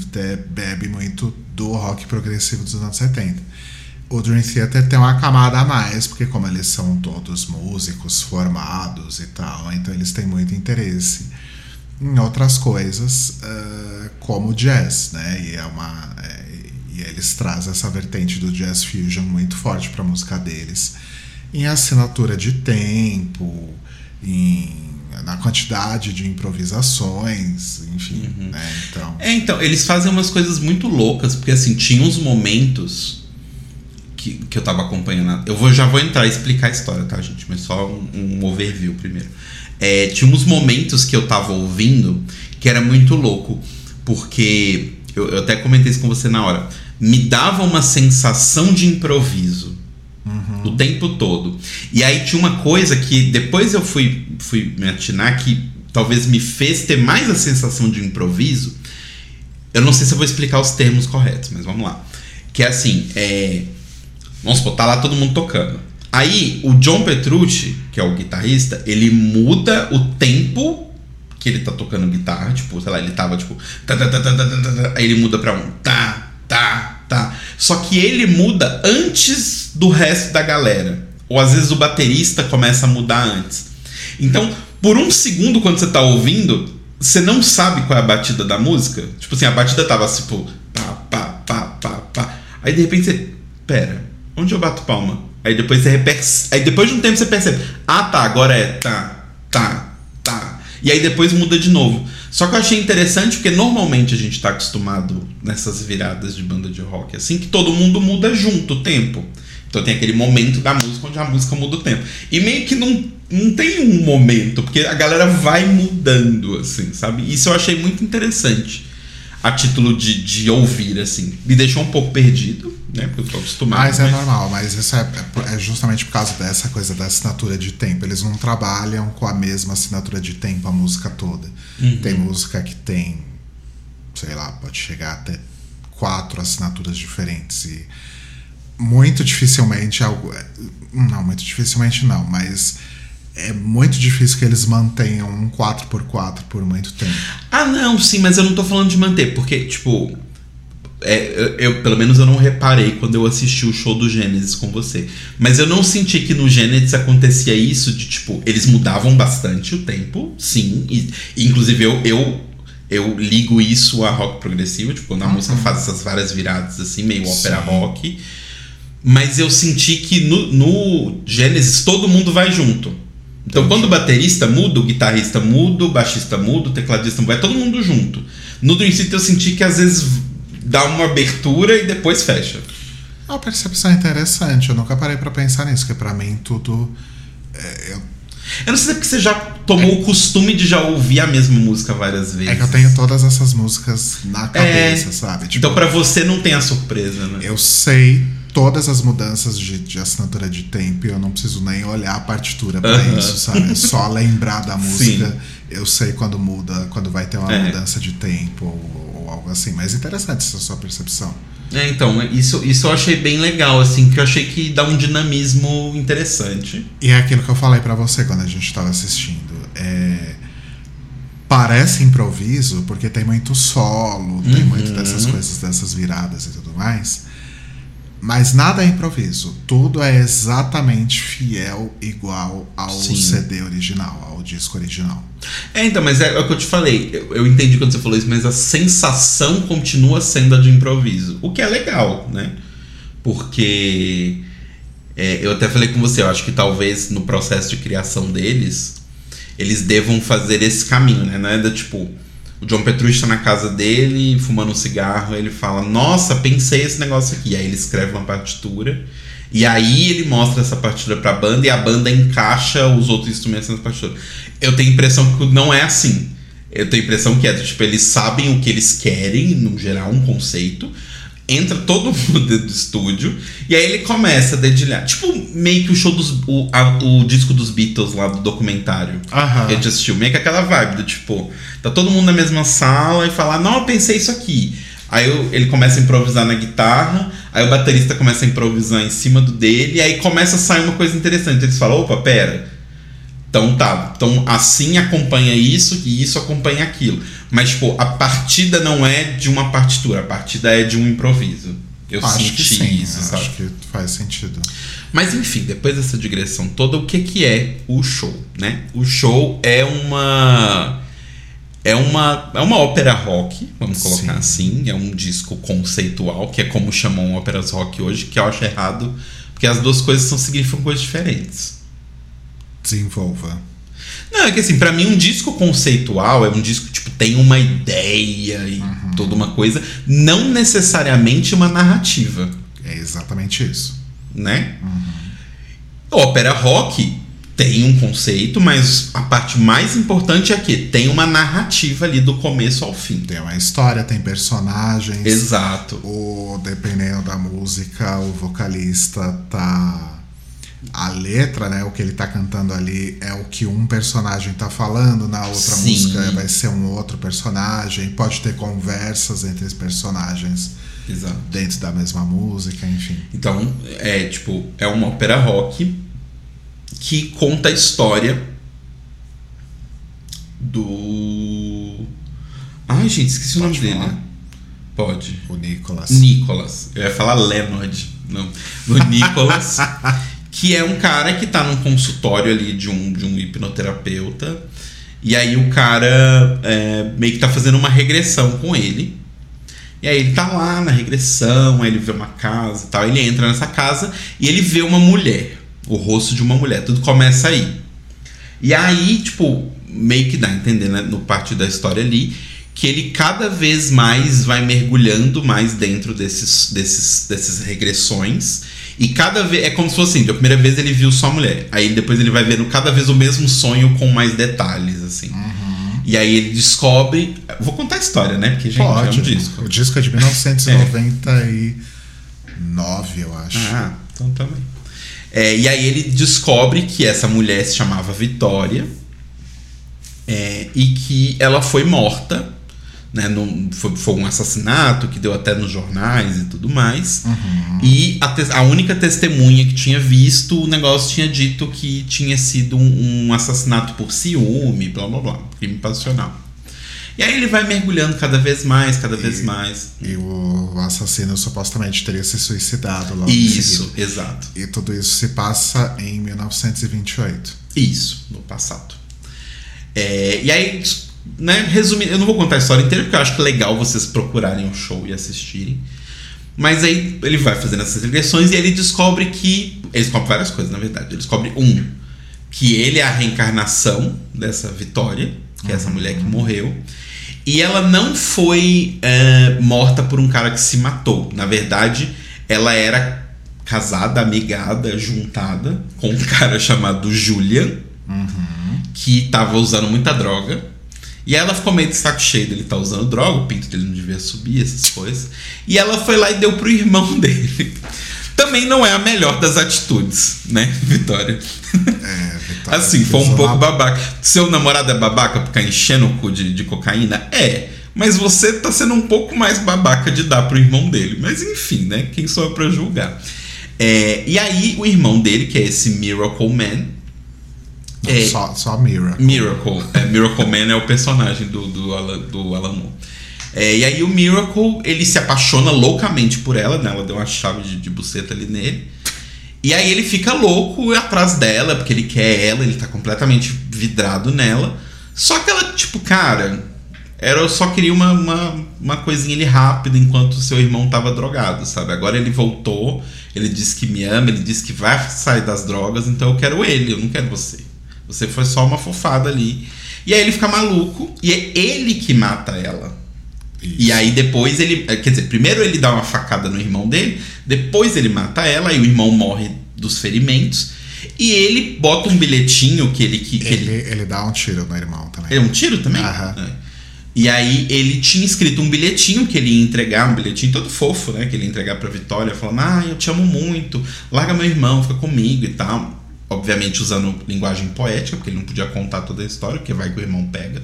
bebe muito do rock progressivo dos anos 70. O Dream Theater tem uma camada a mais, porque como eles são todos músicos formados e tal, então eles têm muito interesse em outras coisas, ah, como jazz, né? E, é uma, é, e eles trazem essa vertente do jazz fusion muito forte para a música deles, em assinatura de tempo, em, na quantidade de improvisações, enfim, né? Então, É, então, eles fazem umas coisas muito loucas, porque assim, tinha uns momentos que, que eu tava acompanhando. Eu vou, já vou entrar e explicar a história, tá, gente? Mas só um, um overview primeiro. É, tinha uns momentos que eu tava ouvindo que era muito louco, porque eu, eu até comentei isso com você na hora. Me dava uma sensação de improviso o tempo todo. E aí tinha uma coisa que depois eu fui, fui me atinar que talvez me fez ter mais a sensação de improviso. Eu não sei se eu vou explicar os termos corretos, mas vamos lá. Que é assim, é. Vamos supor, tá lá todo mundo tocando. Aí o John Petrucci, que é o guitarrista, ele muda o tempo que ele tá tocando guitarra, tipo, sei lá, ele tava tipo. tá, tá, tá, aí ele muda pra um tá, tá, tá. Só que ele muda antes do resto da galera. Ou às vezes o baterista começa a mudar antes. Então, por um segundo, quando você tá ouvindo, você não sabe qual é a batida da música. Tipo assim, a batida tava tipo. Pá, pá, pá, pá, pá. Aí de repente você. Pera, onde eu bato palma? Aí depois você repete. Aí depois de um tempo você percebe. Ah tá, agora é tá, tá, tá. E aí depois muda de novo. Só que eu achei interessante porque normalmente a gente tá acostumado nessas viradas de banda de rock, assim, que todo mundo muda junto o tempo. Então tem aquele momento da música onde a música muda o tempo. E meio que não, não tem um momento, porque a galera vai mudando, assim, sabe? Isso eu achei muito interessante a título de, de ouvir, assim. Me deixou um pouco perdido, né? Porque eu tô acostumado. Mas é normal, mas isso é, é justamente por causa dessa coisa da assinatura de tempo. Eles não trabalham com a mesma assinatura de tempo a música toda. Uhum. Tem música que tem, sei lá, pode chegar até quatro assinaturas diferentes e muito dificilmente algo. Não, muito dificilmente não, mas é muito difícil que eles mantenham um 4x4 por muito tempo. Ah, não, sim, mas eu não tô falando de manter, porque, tipo. é, eu, pelo menos eu não reparei quando eu assisti o show do Gênesis com você. Mas eu não senti que no Gênesis acontecia isso de, tipo, eles mudavam bastante o tempo, sim. E, inclusive eu, eu, eu ligo isso a rock progressivo, tipo, quando a música faz essas várias viradas assim, meio ópera rock. Mas eu senti que no, no Gênesis todo mundo vai junto. Então, quando o baterista muda, o guitarrista muda, o baixista muda, o tecladista muda, vai todo mundo junto. No Dream Theater eu senti que às vezes dá uma abertura e depois fecha. É uma percepção interessante. Eu nunca parei pra pensar nisso, porque pra mim tudo. É, eu, Eu não sei se é porque você já tomou o costume de já ouvir a mesma música várias vezes. é que eu tenho todas essas músicas na cabeça, sabe? Tipo, Então, pra você não tem a surpresa, né? eu sei todas as mudanças de, de assinatura de tempo eu não preciso nem olhar a partitura pra Aham. isso, sabe? É só lembrar da música. Sim. Eu sei quando muda, quando vai ter uma É. mudança de tempo ou, ou algo assim. Mas interessante essa sua percepção. É, então, isso, isso eu achei bem legal, assim, que eu achei que dá um dinamismo interessante. E é aquilo que eu falei pra você quando a gente tava assistindo. É, Parece improviso, porque tem muito solo, tem Uhum. muito dessas coisas, dessas viradas e tudo mais. Mas nada é improviso. Tudo é exatamente fiel, igual ao Sim. CD original, ao disco original. É, então, mas é, é o que eu te falei. Eu, eu entendi quando você falou isso, mas a sensação continua sendo a de improviso. O que é legal, né? Porque é, eu até falei com você, eu acho que talvez no processo de criação deles, eles devam fazer esse caminho, né? Não é da tipo. O John Petrucci tá na casa dele, fumando um cigarro, ele fala: Nossa, pensei esse negócio aqui. Aí ele escreve uma partitura. E aí ele mostra essa partitura pra banda e a banda encaixa os outros instrumentos nessa partitura. Eu tenho a impressão que não é assim. Eu tenho a impressão que é, tipo, eles sabem o que eles querem, no geral, um conceito. Entra todo mundo dentro do estúdio e aí ele começa a dedilhar. Tipo, meio que o show dos. O, a- o disco dos Beatles lá do documentário. Aham. Que a gente assistiu. Meio que aquela vibe do tipo, tá todo mundo na mesma sala e falar, não, eu pensei isso aqui. Aí eu- ele começa a improvisar na guitarra, aí o baterista começa a improvisar em cima do dele, e aí começa a sair uma coisa interessante. Eles falam, opa, pera. Então tá, então assim acompanha isso e isso acompanha aquilo. Mas, tipo, a partida não é de uma partitura, a partida é de um improviso. Eu acho senti que sim, isso, sabe? acho que faz sentido. Mas enfim, depois dessa digressão toda, o que, que é o show, né? O show é uma é uma é uma ópera rock, vamos colocar assim, é um disco conceitual, que é como chamam óperas rock hoje, que eu acho errado, porque as duas coisas são significam coisas diferentes. Desenvolva. Não, é que assim, pra mim um disco conceitual é um disco que tipo tem uma ideia e toda uma coisa, não necessariamente uma narrativa. É exatamente isso. né? Ópera rock tem um conceito, mas a parte mais importante é que tem uma narrativa ali do começo ao fim. Tem uma história, tem personagens. Exato. O, dependendo da música, o vocalista tá. A letra, né? O que ele tá cantando ali é o que um personagem tá falando, na outra Sim. música vai ser um outro personagem. Pode ter conversas entre os personagens Exato. dentro da mesma música, enfim. Então, é tipo, é uma ópera rock que conta a história do. Ai, gente, esqueci o nome Pode dele. falar? Pode. O Nicolas. Nicolas. Eu ia falar Leonard. Não. O Nicolas, que é um cara que tá num consultório ali de um, de um hipnoterapeuta. E aí o cara é, meio que tá fazendo uma regressão com ele. E aí ele tá lá na regressão, aí ele vê uma casa e tal. Ele entra nessa casa e ele vê uma mulher. O rosto de uma mulher. Tudo começa aí. E aí, tipo, meio que dá a entender, né, no parte da história ali, que ele cada vez mais vai mergulhando mais dentro desses, desses, dessas regressões. E cada vez. É como se fosse assim: a primeira vez ele viu só a mulher. Aí depois ele vai vendo cada vez o mesmo sonho com mais detalhes, assim. Uhum. E aí ele descobre. Vou contar a história, né? Porque, gente, Pode. é um disco. O disco é de 1999, eu acho. Ah, então também. É, e aí ele descobre que essa mulher se chamava Vitória é, e que ela foi morta. Né, foi, foi um assassinato que deu até nos jornais e tudo mais. Uhum. E a, tes- a única testemunha que tinha visto o negócio tinha dito que tinha sido um, um assassinato por ciúme, blá blá blá, crime passional. E aí ele vai mergulhando cada vez mais, cada vez E- mais. E o assassino supostamente teria se suicidado logo Isso, exato. E tudo isso se passa em 1928. Isso, no passado. É, e aí, né, resumindo, eu não vou contar a história inteira porque eu acho que é legal vocês procurarem o show e assistirem. Mas aí ele vai fazendo essas regressões e ele descobre que. Ele descobre várias coisas, na verdade. Ele descobre, um, que ele é a reencarnação dessa Vitória, que é essa mulher que morreu. E ela não foi é, morta por um cara que se matou. Na verdade, ela era casada, amigada, juntada com um cara chamado Julian que tava usando muita droga. E ela ficou meio de saco cheio dele estar usando droga, o pinto dele não devia subir, essas coisas. E ela foi lá e deu pro irmão dele. Também não é a melhor das atitudes, né, Vitória? É, Vitória Assim, foi um pouco babaca. Seu namorado é babaca por ficar enchendo o cu de, de cocaína? É. Mas você tá sendo um pouco mais babaca de dar pro irmão dele. Mas enfim, né? Quem sou eu pra julgar? É, e aí, o irmão dele, que é esse Miracle Man, é, Só, só Mira. Miracle. É, Miracle Man é o personagem do, do, Alan, do Alan Moore. É, e aí o Miracle, ele se apaixona loucamente por ela, né? Ela deu uma chave de, de buceta ali nele. E aí ele fica louco atrás dela, porque ele quer ela, ele tá completamente vidrado nela. Só que ela, tipo, cara, era, eu só queria uma, uma, uma coisinha ali rápida enquanto seu irmão tava drogado, sabe? Agora ele voltou, ele disse que me ama, ele disse que vai sair das drogas, então eu quero ele, eu não quero você. Você foi só uma fofada ali. E aí ele fica maluco, e é ele que mata ela. E aí depois ele. eh, Quer dizer, primeiro ele dá uma facada no irmão dele, depois ele mata ela, e o irmão morre dos ferimentos. E ele bota um bilhetinho que ele. Que, que ele, Ele, ele dá um tiro no irmão também. é um tiro também? Aham. É. E aí ele tinha escrito um bilhetinho que ele ia entregar, um bilhetinho todo fofo, né? Que ele ia entregar pra Vitória, falando, ah, eu te amo muito, larga meu irmão, fica comigo e tal. Obviamente usando linguagem poética, porque ele não podia contar toda a história, porque vai que o irmão pega.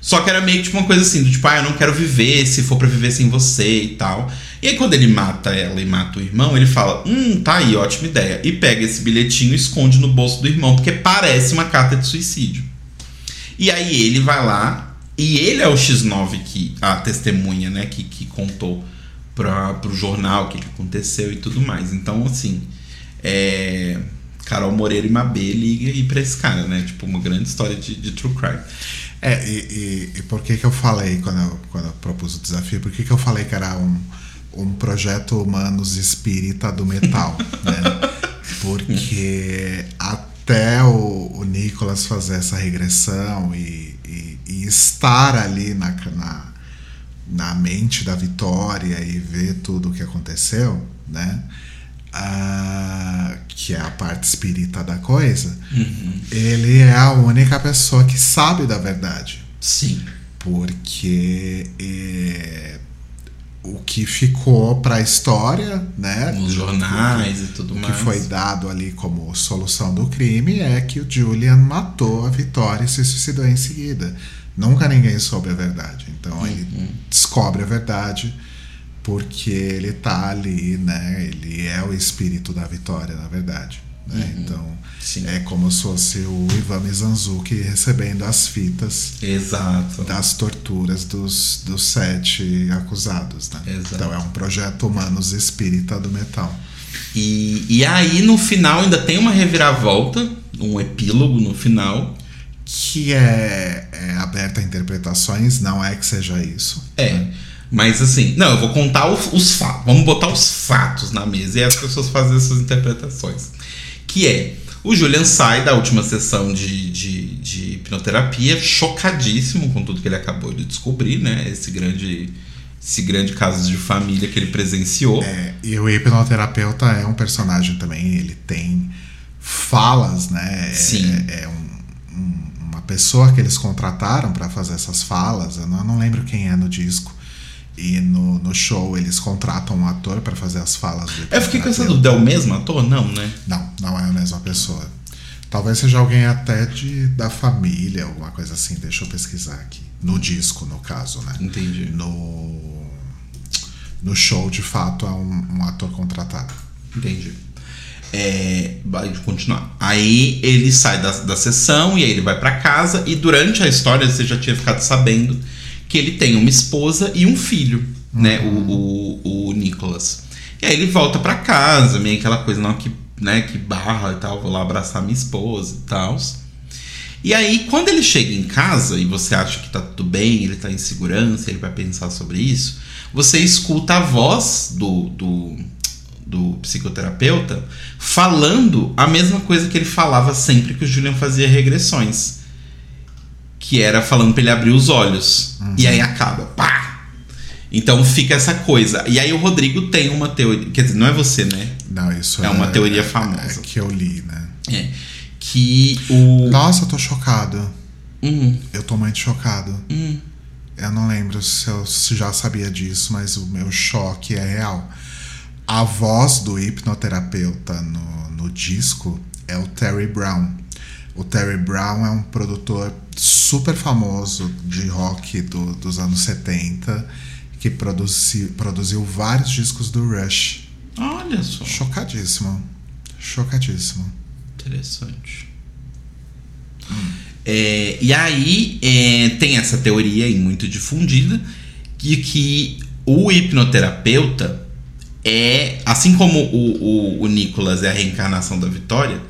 Só que era meio tipo uma coisa assim, do tipo, ah, eu não quero viver se for pra viver sem você e tal. E aí quando ele mata ela e mata o irmão, ele fala, hum, tá aí, ótima ideia. E pega esse bilhetinho e esconde no bolso do irmão, porque parece uma carta de suicídio. E aí ele vai lá, e ele é o X9 que, a testemunha, né, que, que contou pra, pro jornal o que, que aconteceu e tudo mais. Então, assim, é. Carol Moreira e Mabê liga aí pra esse cara, né? Tipo, uma grande história de, de true crime. É, e, e, e por que que eu falei, quando eu, quando eu propus o desafio, por que que eu falei que era um, um projeto humanos espírita do metal, né? Porque até o, o Nicolas fazer essa regressão e, e, e estar ali na, na, na mente da Vitória e ver tudo o que aconteceu, né? Ah, que é a parte espírita da coisa, ele é a única pessoa que sabe da verdade. Sim. Porque é, o que ficou para a história, né? Nos jornais e tudo o mais. que foi dado ali como solução do crime é que o Julian matou a Vitória e se suicidou em seguida. Nunca ninguém soube a verdade. Então ele Uhum. descobre a verdade porque ele tá ali, né? Ele é o espírito da Vitória, na verdade. Né? Então Uhum. Sim. é como se fosse o Ivan Mizanzuki recebendo as fitas Exato. das torturas dos, dos sete acusados, né? Exato. Então é um projeto humanos espírita do metal. E, e aí no final ainda tem uma reviravolta, um epílogo no final. Que é, é aberta a interpretações, não é que seja isso. É. Mas assim, não, eu vou contar os, os fatos. Vamos botar os fatos na mesa e as pessoas fazem as suas interpretações. Que é, O Julian sai da última sessão de, de, de hipnoterapia chocadíssimo com tudo que ele acabou de descobrir, né? Esse grande, esse grande caso de família que ele presenciou. É, e o hipnoterapeuta é um personagem também, ele tem falas, né? É- Sim. É, um- um- uma pessoa que eles contrataram para fazer essas falas, eu não, eu não lembro quem é no disco. E no, no show eles contratam um ator para fazer as falas do Eu fiquei dúvida, é o mesmo ator? Não, né? Não, não é a mesma pessoa. Talvez seja alguém até de, da família, alguma coisa assim. Deixa eu pesquisar aqui. No disco, no caso, né? Entendi. No, no show, de fato, é um, um ator contratado. Entendi. É, vai continuar. Aí ele sai da, da sessão e aí ele vai pra casa e durante a história você já tinha ficado sabendo que ele tem uma esposa e um filho, né? O, o, o Nicholas. E aí ele volta pra casa, meio aquela coisa, não, que, né, que barra e tal, vou lá abraçar minha esposa e tal. E aí, quando ele chega em casa e você acha que tá tudo bem, ele tá em segurança, ele vai pensar sobre isso, você escuta a voz do, do, do psicoterapeuta falando a mesma coisa que ele falava sempre que o Julian fazia regressões. Que era falando pra ele abrir os olhos. E aí acaba. Pá! Então fica essa coisa. E aí o Rodrigo tem uma teoria. Quer dizer, não é você, né? Não, isso É uma teoria famosa. É que eu li, né? É. Que o. Nossa, eu tô chocado. Hum, Eu tô muito chocado. hum. Eu não lembro se eu se já sabia disso, mas o meu choque é real. A voz do hipnoterapeuta no, no disco é o Terry Brown. O Terry Brown é um produtor super famoso de rock do- dos anos 70 que produzi, produziu vários discos do Rush. Olha só. Chocadíssimo. Chocadíssimo. Interessante. É, e aí é, tem essa teoria aí muito difundida de que o hipnoterapeuta é, assim como o, o, o Nicholas é a reencarnação da Vitória,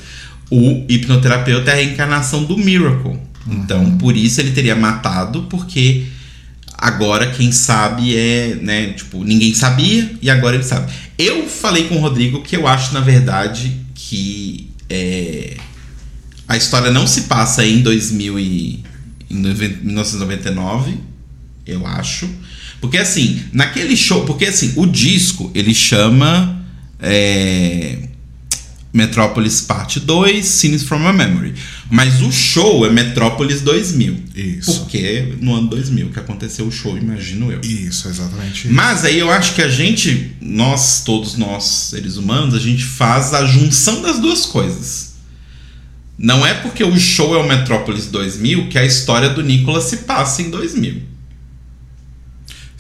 o hipnoterapeuta é a reencarnação do Miracle. Então, por isso ele teria matado, porque agora quem sabe é, né, tipo, ninguém sabia e agora ele sabe. Eu falei com o Rodrigo que eu acho, na verdade, que é, a história não se passa em 2000 e, em 1999, eu acho. Porque assim, naquele show, porque assim, o disco ele chama é, Metrópolis Parte 2, Scenes from a Memory. Mas o show é Metrópolis 2000. Isso. Porque é no ano 2000 que aconteceu o show, imagino eu. Isso, exatamente isso. Mas aí eu acho que a gente, nós, todos nós, seres humanos, a gente faz a junção das duas coisas. Não é porque o show é o Metrópolis 2000 que a história do Nicolas se passa em 2000.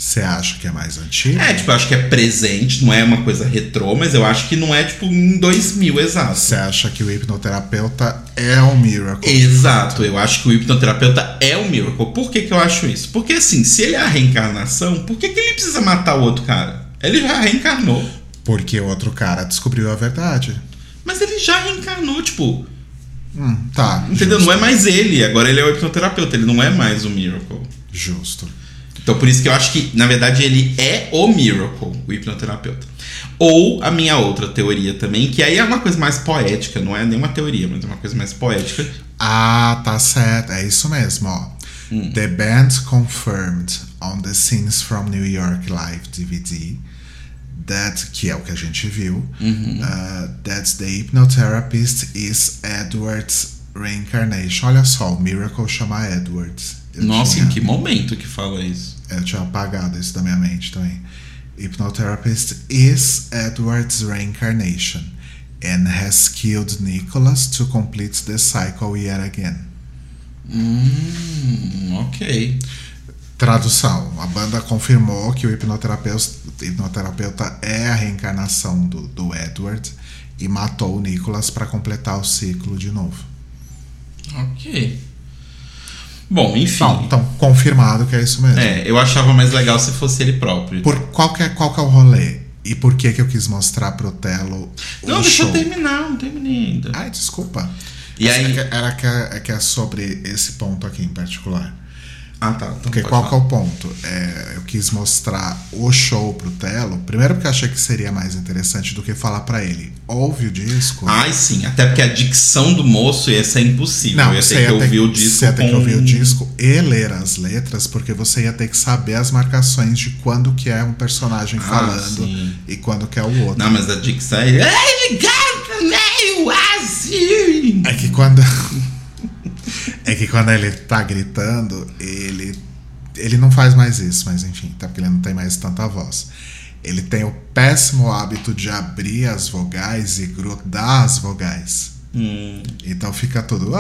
Você acha que é mais antigo? É, tipo, eu acho que é presente, não é uma coisa retrô, mas eu acho que não é, tipo, em 2000 exato. Você acha que o hipnoterapeuta é o Miracle? Exato, eu acho que o hipnoterapeuta é o Miracle. Por que, que eu acho isso? Porque assim, se ele é a reencarnação, por que, que ele precisa matar o outro cara? Ele já reencarnou. Porque o outro cara descobriu a verdade. Mas ele já reencarnou, tipo, Hum, tá. Entendeu? Justo, Não é mais ele, agora ele é o hipnoterapeuta, ele não é mais o Miracle. Justo. Então por isso que eu acho que, na verdade, ele é o Miracle, o hipnoterapeuta. Ou a minha outra teoria também, que aí é uma coisa mais poética, não é nem uma teoria, mas é uma coisa mais poética. Ah, tá certo. É isso mesmo, ó. Hum. The band confirmed on the Scenes from New York Live DVD that, que é o que a gente viu, Uhum. uh, that the hypnotherapist is Edward's reincarnation. Olha só, o Miracle chama Edward. Eu Nossa, tinha- em que momento que fala isso? Eu tinha apagado isso da minha mente também. Hypnotherapist is Edward's reincarnation and has killed Nicholas to complete the cycle yet again. Hum, ok. Tradução: a banda confirmou que o hipnoterapeuta, hipnoterapeuta é a reencarnação do, do Edward e matou o Nicholas para completar o ciclo de novo. Ok. Bom, enfim. Então, então, confirmado que é isso mesmo. É, eu achava mais legal se fosse ele próprio. Por, qual, que é, qual que é o rolê? E por que, que eu quis mostrar pro Telo Não, deixa show? eu terminar, não terminei ainda. Ai, desculpa. E Essa aí- é que- Era que é, é que é sobre esse ponto aqui em particular. Ah, tá. Então Porque qual que é o ponto? É, eu quis mostrar o show pro Telo, primeiro porque eu achei que seria mais interessante do que falar pra ele. Ouve o disco. Ai, sim. Até porque a dicção do moço ia ser impossível. eu ia você ter que ia ter, ouvir o disco você ia ter que com- ouvir o disco e ler as letras, porque você ia ter que saber as marcações de quando que é um personagem Ah, falando sim. e quando que é o outro. Não, mas a dicção é... Assim. É que quando. é que quando ele tá gritando, ele. Ele não faz mais isso, mas enfim, tá porque ele não tem mais tanta voz. Ele tem o péssimo hábito de abrir as vogais e grudar as vogais. Hum, Então fica tudo.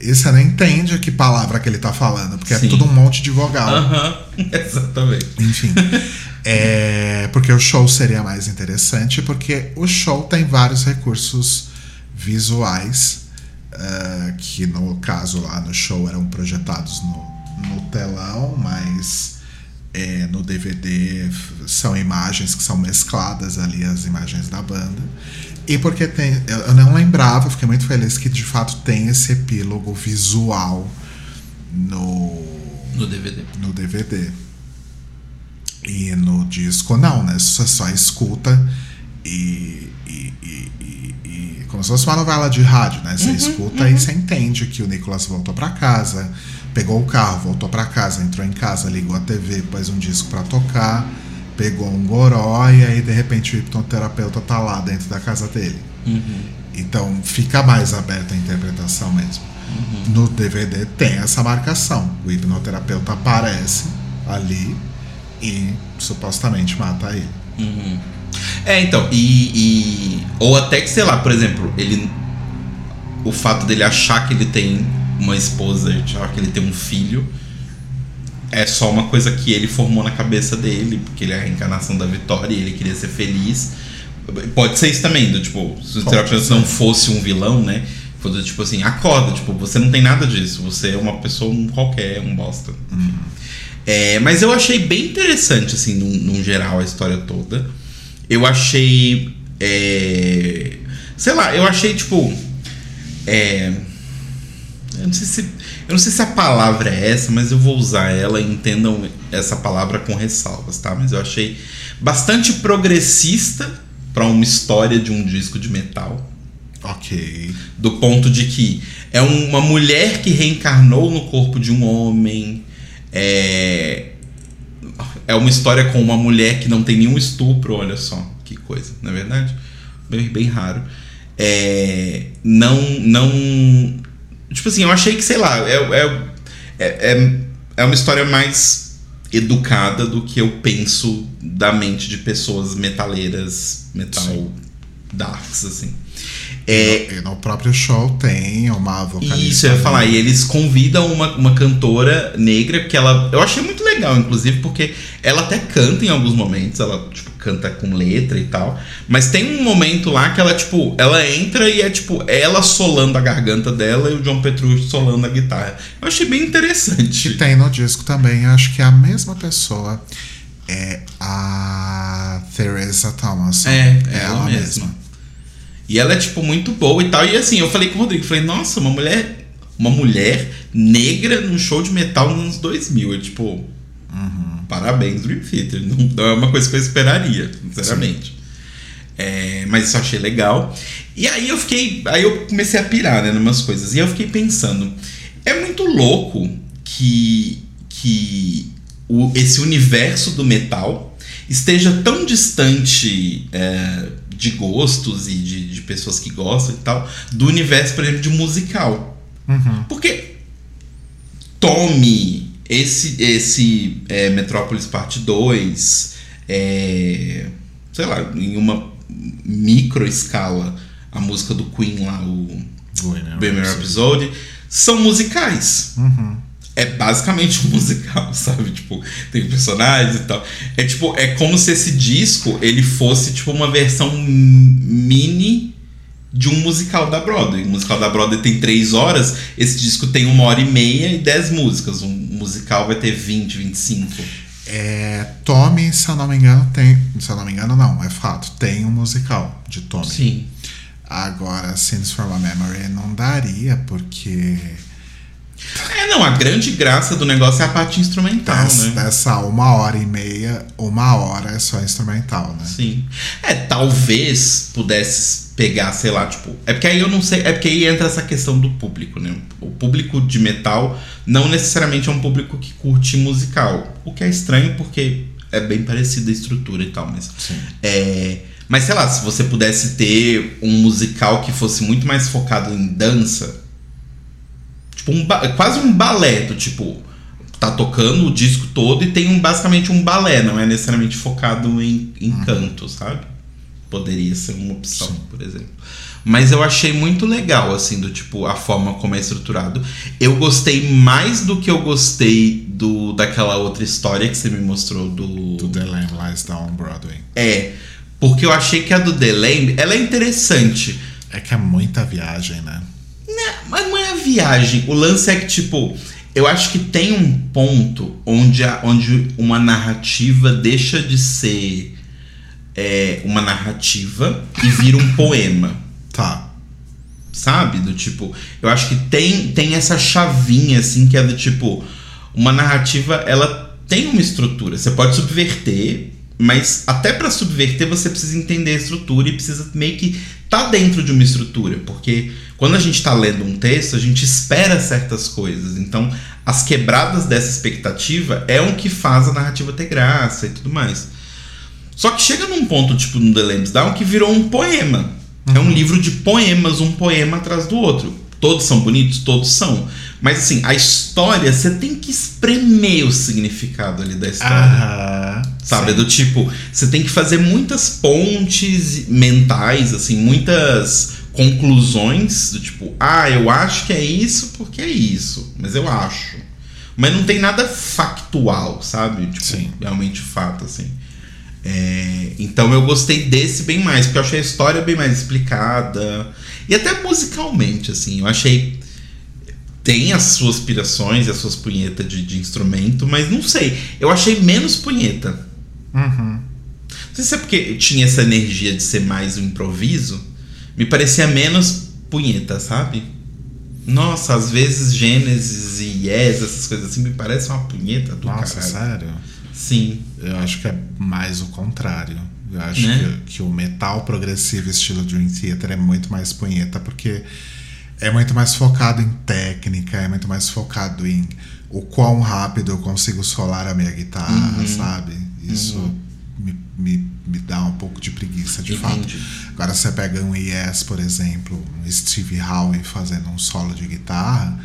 E você não entende que palavra que ele tá falando, porque Sim. é tudo um monte de vogal. Aham, exatamente. Enfim. É, porque o show seria mais interessante, porque o show tem vários recursos visuais, ah, que no caso lá no show eram projetados no, no telão, mas é, no DVD são imagens que são mescladas ali, as imagens da banda. E porque tem. Eu, eu não lembrava, fiquei muito feliz que de fato tem esse epílogo visual no, No DVD. no DVD. E no disco não, né? Você só escuta e, e, e, como se fosse uma novela de rádio, né? Você escuta e você entende que o Nicolas voltou pra casa, pegou o carro, voltou pra casa, entrou em casa, ligou a TV, pôs um disco pra tocar, pegou um goró e aí de repente o hipnoterapeuta tá lá dentro da casa dele. Uhum. Então fica mais aberta a interpretação mesmo. No DVD tem essa marcação. O hipnoterapeuta aparece ali e supostamente mata ele. Uhum. É, então, e, e- Ou até que, sei lá, por exemplo, ele. O fato dele achar que ele tem uma esposa, achar que ele tem um filho, é só uma coisa que ele formou na cabeça dele, porque ele é a reencarnação da Vitória e ele queria ser feliz. Pode ser isso também, do tipo, se o terapeuta não fosse um vilão, né? Foi do tipo assim, acorda, tipo, você não tem nada disso, você é uma pessoa um qualquer, um bosta. É, mas eu achei bem interessante, assim, num, num geral, a história toda. Eu achei. é, sei lá, eu achei, tipo. é, eu, não sei se, eu não sei se a palavra é essa, mas eu vou usar ela e entendam essa palavra com ressalvas, tá? Mas eu achei bastante progressista para uma história de um disco de metal Ok. do ponto de que é uma mulher que reencarnou no corpo de um homem. É, é uma história com uma mulher que não tem nenhum estupro, olha só que coisa, não é verdade? Bem, bem raro. É, não, não. Tipo assim, eu achei que, sei lá, é, é, é, é, é uma história mais educada do que eu penso da mente de pessoas metaleiras, metal Sim. darks, assim. É, E no próprio show tem uma vocalista. isso, eu ia falar. E eles convidam uma, uma cantora negra que ela. Eu achei muito legal, inclusive, porque ela até canta em alguns momentos, ela, tipo, canta com letra e tal. Mas tem um momento lá que ela, tipo, ela entra e é, tipo, ela solando a garganta dela e o John Petrucci solando a guitarra. Eu achei bem interessante. tem no disco também, acho que é a mesma pessoa. É a Theresa Thomas. É, é ela mesma. E ela é, tipo, muito boa e tal. E assim, eu falei com o Rodrigo, falei, nossa, uma mulher. Uma mulher negra num show de metal nos anos 2000. É tipo. Parabéns, Dream Theater. Não, não é uma coisa que eu esperaria, sinceramente. É, mas isso eu achei legal. E aí eu fiquei. Aí eu comecei a pirar, né, numas coisas. E eu fiquei pensando. É muito louco que. que o, esse universo do metal esteja tão distante é, de gostos e de, de pessoas que gostam e tal, do universo, por exemplo, de musical. Uhum. Porque tome esse, esse é, Metrópolis Parte 2, é, sei lá, em uma micro escala, a música do Queen lá, o Bohemian Rhapsody, são musicais. Uhum. É basicamente um musical, sabe? Tipo, tem personagens e tal. É tipo, é como se esse disco ele fosse tipo uma versão mini de um musical da Broadway. O musical da Broadway tem três horas, esse disco tem uma hora e meia e dez músicas. Um musical vai ter 20, 25. É, Tommy, se eu não me engano, tem. Se eu não me engano, não, é fato. Tem um musical de Tommy. Sim. Agora, Scenes from a Memory não daria, porque. É, não, a grande graça do negócio é a parte instrumental, dessa, né? dessa uma hora e meia, uma hora é só instrumental, né? Sim. É, talvez pudesse pegar, sei lá, tipo. É porque aí eu não sei. É porque aí entra essa questão do público, né? O público de metal não necessariamente é um público que curte musical. O que é estranho porque é bem parecida a estrutura e tal, mas. Sim. É, mas sei lá, se você pudesse ter um musical que fosse muito mais focado em dança, tipo um ba- quase um balé, do tipo tá tocando o disco todo e tem um, basicamente um balé, não é necessariamente focado em, em canto, sabe? Poderia ser uma opção, Sim. por exemplo. Mas eu achei muito legal, assim, do tipo, a forma como é estruturado. Eu gostei mais do que eu gostei do daquela outra história que você me mostrou do. Do The Lamb Lies Down Broadway. É, porque eu achei que a do The Lamb, ela é interessante. É que é muita viagem, né? Né, Mas não é a viagem. O lance é que, tipo, eu acho que tem um ponto onde, a- onde uma narrativa deixa de ser é, uma narrativa e vira um poema. Tá. Sabe? Do tipo, eu acho que tem, tem essa chavinha, assim, que é do tipo, uma narrativa, ela tem uma estrutura. Você pode subverter, mas até pra subverter você precisa entender a estrutura e precisa meio que tá dentro de uma estrutura, porque quando a gente tá lendo um texto, a gente espera certas coisas. Então, as quebradas dessa expectativa é o que faz a narrativa ter graça e tudo mais. Só que chega num ponto, tipo, no The Lambs Down, que virou um poema. É um livro de poemas, um poema atrás do outro. Todos são bonitos? Todos são. Mas assim, a história, você tem que espremer o significado ali da história. Aham. Sabe? Sim. Do tipo, você tem que fazer muitas pontes mentais, assim, muitas conclusões do tipo, ah, eu acho que é isso porque é isso, mas eu acho. Mas não tem nada factual, sabe? Tipo, Sim. realmente fato, assim. É, então eu gostei desse bem mais, porque eu achei a história bem mais explicada. E até musicalmente, assim, eu achei. Tem as suas pirações e as suas punhetas de, de instrumento, mas não sei. Eu achei menos punheta. Uhum. Não sei se é porque tinha essa energia de ser mais um improviso, me parecia menos punheta, sabe? Nossa, às vezes Gênesis e Yes, essas coisas assim, me parecem uma punheta do Nossa, caralho. sério? Sim. Eu acho que é mais o contrário. Eu acho Né? que, que o metal progressivo estilo Dream Theater é muito mais punheta, porque é muito mais focado em técnica, é muito mais focado em o quão rápido eu consigo solar a minha guitarra, Uhum. sabe? Isso me, me, me dá um pouco de preguiça, de fato. Agora você pega um Yes, por exemplo, um Steve Howe fazendo um solo de guitarra,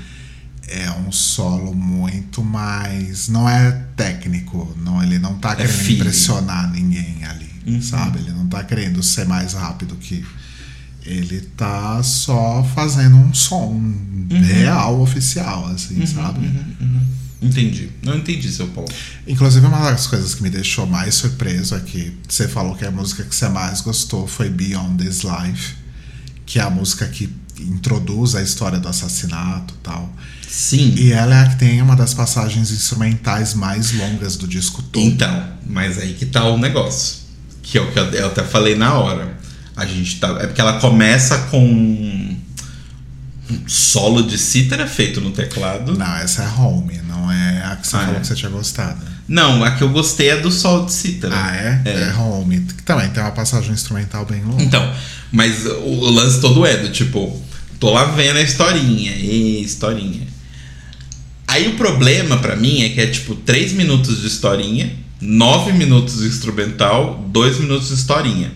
é um solo muito mais. Não é técnico, não, ele não tá querendo feeling. impressionar ninguém ali, Uhum. sabe? Ele não tá querendo ser mais rápido que. Ele tá só fazendo um som real, oficial, assim, sabe? Uhum, uhum. Entendi. Não entendi seu ponto. Inclusive, uma das coisas que me deixou mais surpreso é que você falou que a música que você mais gostou foi Beyond This Life, que é a música que introduz a história do assassinato e tal. Sim. E ela é a que tem uma das passagens instrumentais mais longas do disco todo. Então, mas aí que tá o negócio. Que é o que eu eu até falei na hora. A gente tá. É porque ela começa com um solo de cítara feito no teclado. Não, essa é Home, não é a que você Ah, falou é? que você tinha gostado. Não, a que eu gostei é do solo de cítara. Ah, é? É. É, Home. Que também tem uma passagem instrumental bem longa. Então, mas o, lance todo é do tipo, tô lá vendo a historinha, e historinha. Aí o problema pra mim é que é tipo 3 minutos de historinha, 9 minutos de instrumental, 2 minutos de historinha.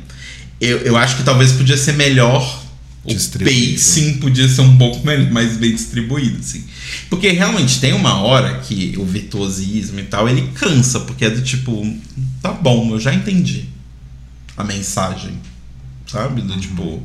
Eu, eu acho que talvez podia ser melhor. O pacing podia ser um pouco mais bem distribuído, assim. Porque realmente tem uma hora que o virtuosismo e tal, ele cansa, porque é do tipo, tá bom, eu já entendi a mensagem, sabe? Do tipo,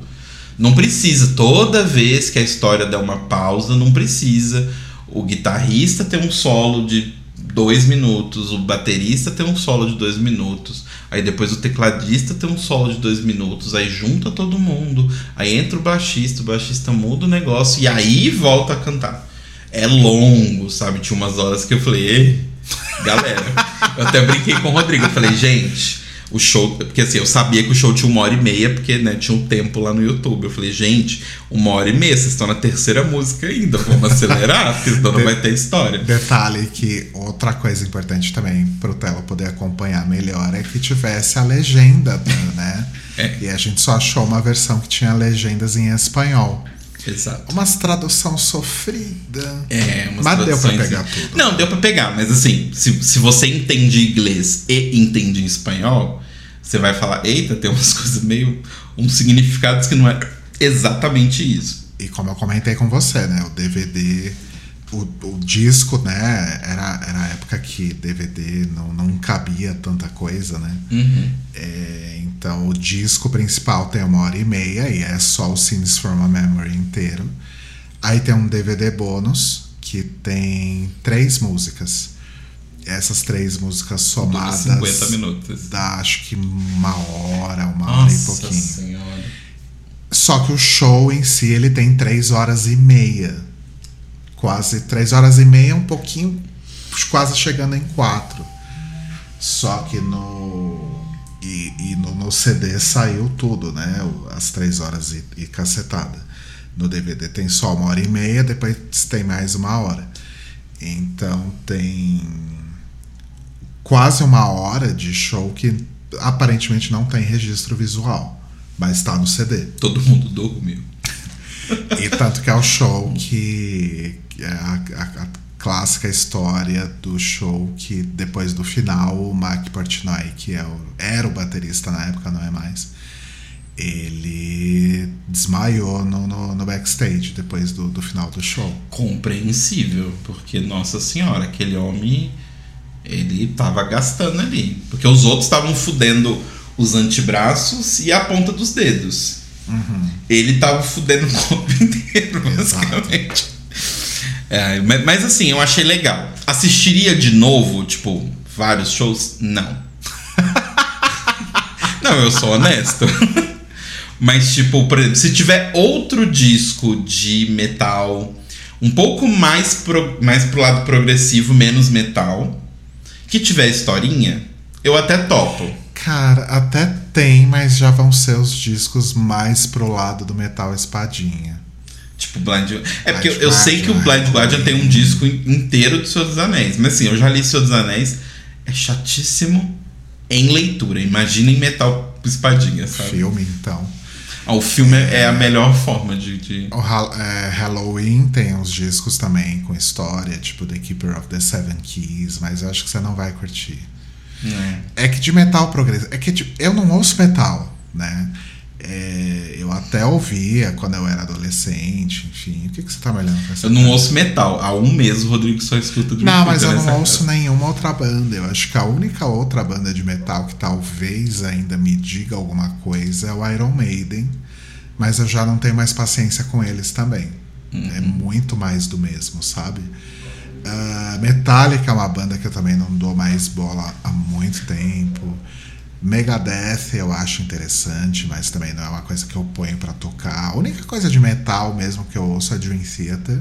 não precisa, toda vez que a história der uma pausa, não precisa. O guitarrista ter um solo de dois minutos, o baterista ter um solo de dois minutos, aí depois o tecladista ter um solo de dois minutos, aí junta todo mundo, aí entra o baixista, o baixista muda o negócio e aí volta a cantar. É longo, sabe? Tinha umas horas que eu falei, "Ei, galera, eu até brinquei com o Rodrigo, eu falei, gente, o show. Porque assim, eu sabia que o show tinha uma hora e meia, porque né, tinha um tempo lá no YouTube. Eu falei, gente, uma hora e meia, vocês estão na terceira música ainda, vamos acelerar, porque senão não vai ter história. Detalhe que outra coisa importante também pro Telo poder acompanhar melhor é que tivesse a legenda, né? É. E a gente só achou uma versão que tinha legendas em espanhol. Exato. Umas tradução sofrida. É, umas Mas deu pra traduções- pegar tudo. Não, deu pra pegar, mas assim, se, se você entende inglês e entende espanhol, você vai falar, eita, tem umas coisas meio. uns significados que não é exatamente isso. E como eu comentei com você, né? O DVD, o, o disco, né? Era, era a época que DVD não, não cabia tanta coisa, né? Uhum. É, então o disco principal tem uma hora e meia e é só o Scenes from a Memory inteiro. Aí tem um DVD bônus que tem três músicas. Essas três músicas somadas 50 minutos. dá acho que uma hora, uma hora e Nossa pouquinho. senhora. Só que o show em si ele tem três horas e meia. Quase três horas e meia, um pouquinho, quase chegando em quatro. Só que no. E, e no, no CD saiu tudo, né? As três horas e, e cacetada. No DVD tem só uma hora e meia, depois tem mais uma hora. Então tem quase uma hora de show que aparentemente não tem registro visual, mas está no CD. Todo mundo dormiu. E tanto que é o show que, que é a, a- a clássica história do show que depois do final o Mark Portnoy, que é o, era o baterista na época, não é mais, ele desmaiou no, no, no backstage depois do, do final do show. Compreensível, porque, nossa senhora, aquele homem, ele tava gastando ali. Porque os outros estavam fudendo os antebraços e a ponta dos dedos. Ele tava fudendo o corpo inteiro, Exato. basicamente. É, mas, assim, eu achei legal. Assistiria de novo, tipo, vários shows? Não. Não, eu sou honesto. Mas, tipo, por exemplo, se tiver outro disco de metal um pouco mais, pro, mais pro lado progressivo, menos metal, que tiver historinha, eu até topo. Cara, até tem, mas já vão ser os discos mais pro lado do metal espadinha. Tipo, Blind É porque Blind eu, eu sei que o Blind Guardian tem um disco in- inteiro de Senhor dos Anéis. Mas assim, eu já li Senhor dos Anéis. É chatíssimo em leitura. Imagina em metal espadinha, sabe? Filme, então. Ah, o filme é a melhor forma de. de- O é, Halloween tem uns discos também com história, tipo The Keeper of the Seven Keys, mas eu acho que você não vai curtir. né? É que de metal progressivo. É que tipo, eu não ouço metal, né? É, eu até ouvia quando eu era adolescente, enfim. O que, que você tá me olhando com essa Eu não ouço metal. Há um mês o Rodrigo só escuta de Não, mas eu não casa. ouço nenhuma outra banda. Eu acho que a única outra banda de metal que talvez ainda me diga alguma coisa é o Iron Maiden. Mas eu já não tenho mais paciência com eles também. É muito mais do mesmo, sabe? Ah, Metallica é uma banda que eu também não dou mais bola há muito tempo. Megadeth eu acho interessante, mas também não é uma coisa que eu ponho pra tocar. A única coisa de metal mesmo que eu ouço é Dream Theater.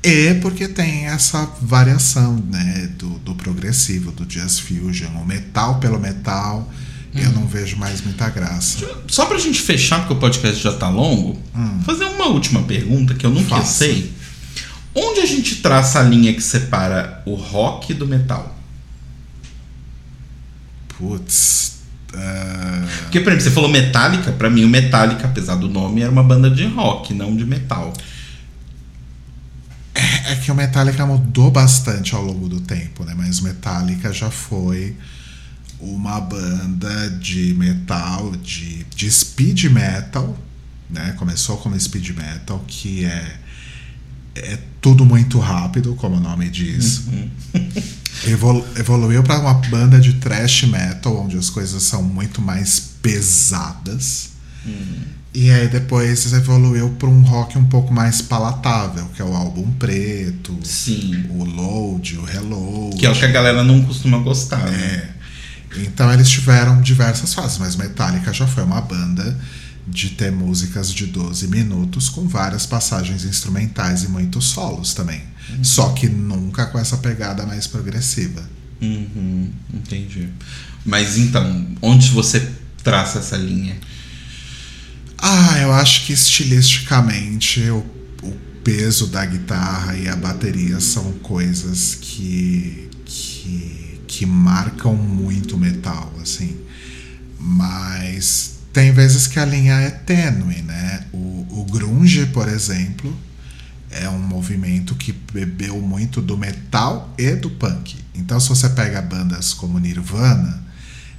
E porque tem essa variação né, do, do progressivo, do jazz fusion, o metal pelo metal, eu não vejo mais muita graça. Só pra gente fechar, porque o podcast já tá longo, fazer uma última pergunta que eu nunca Hum. Faça. sei. Onde a gente traça a linha que separa o rock do metal? Putz. Porque, por exemplo, você falou Metallica, pra mim o Metallica, apesar do nome, era uma banda de rock, não de metal. É que o Metallica mudou bastante ao longo do tempo, né? Mas o Metallica já foi uma banda de metal, de, de speed metal, né? Começou como speed metal, que é, é tudo muito rápido, como o nome diz. Evolu- evoluiu para uma banda de thrash metal, onde as coisas são muito mais pesadas. E aí depois evoluiu para um rock um pouco mais palatável, que é o álbum preto, Sim. o load, o reload. Que é o que a galera não costuma gostar. né? É. Então eles tiveram diversas fases, mas Metallica já foi uma banda de ter músicas de 12 minutos com várias passagens instrumentais e muitos solos também. Só que nunca com essa pegada mais progressiva. Uhum, entendi. Mas então, onde você traça essa linha? Ah, eu acho que estilisticamente o, o peso da guitarra e a bateria são coisas que, que, que marcam muito o metal, assim. Mas tem vezes que a linha é tênue, né? O, o grunge, por exemplo, é um movimento que bebeu muito do metal e do punk. Então, se você pega bandas como Nirvana,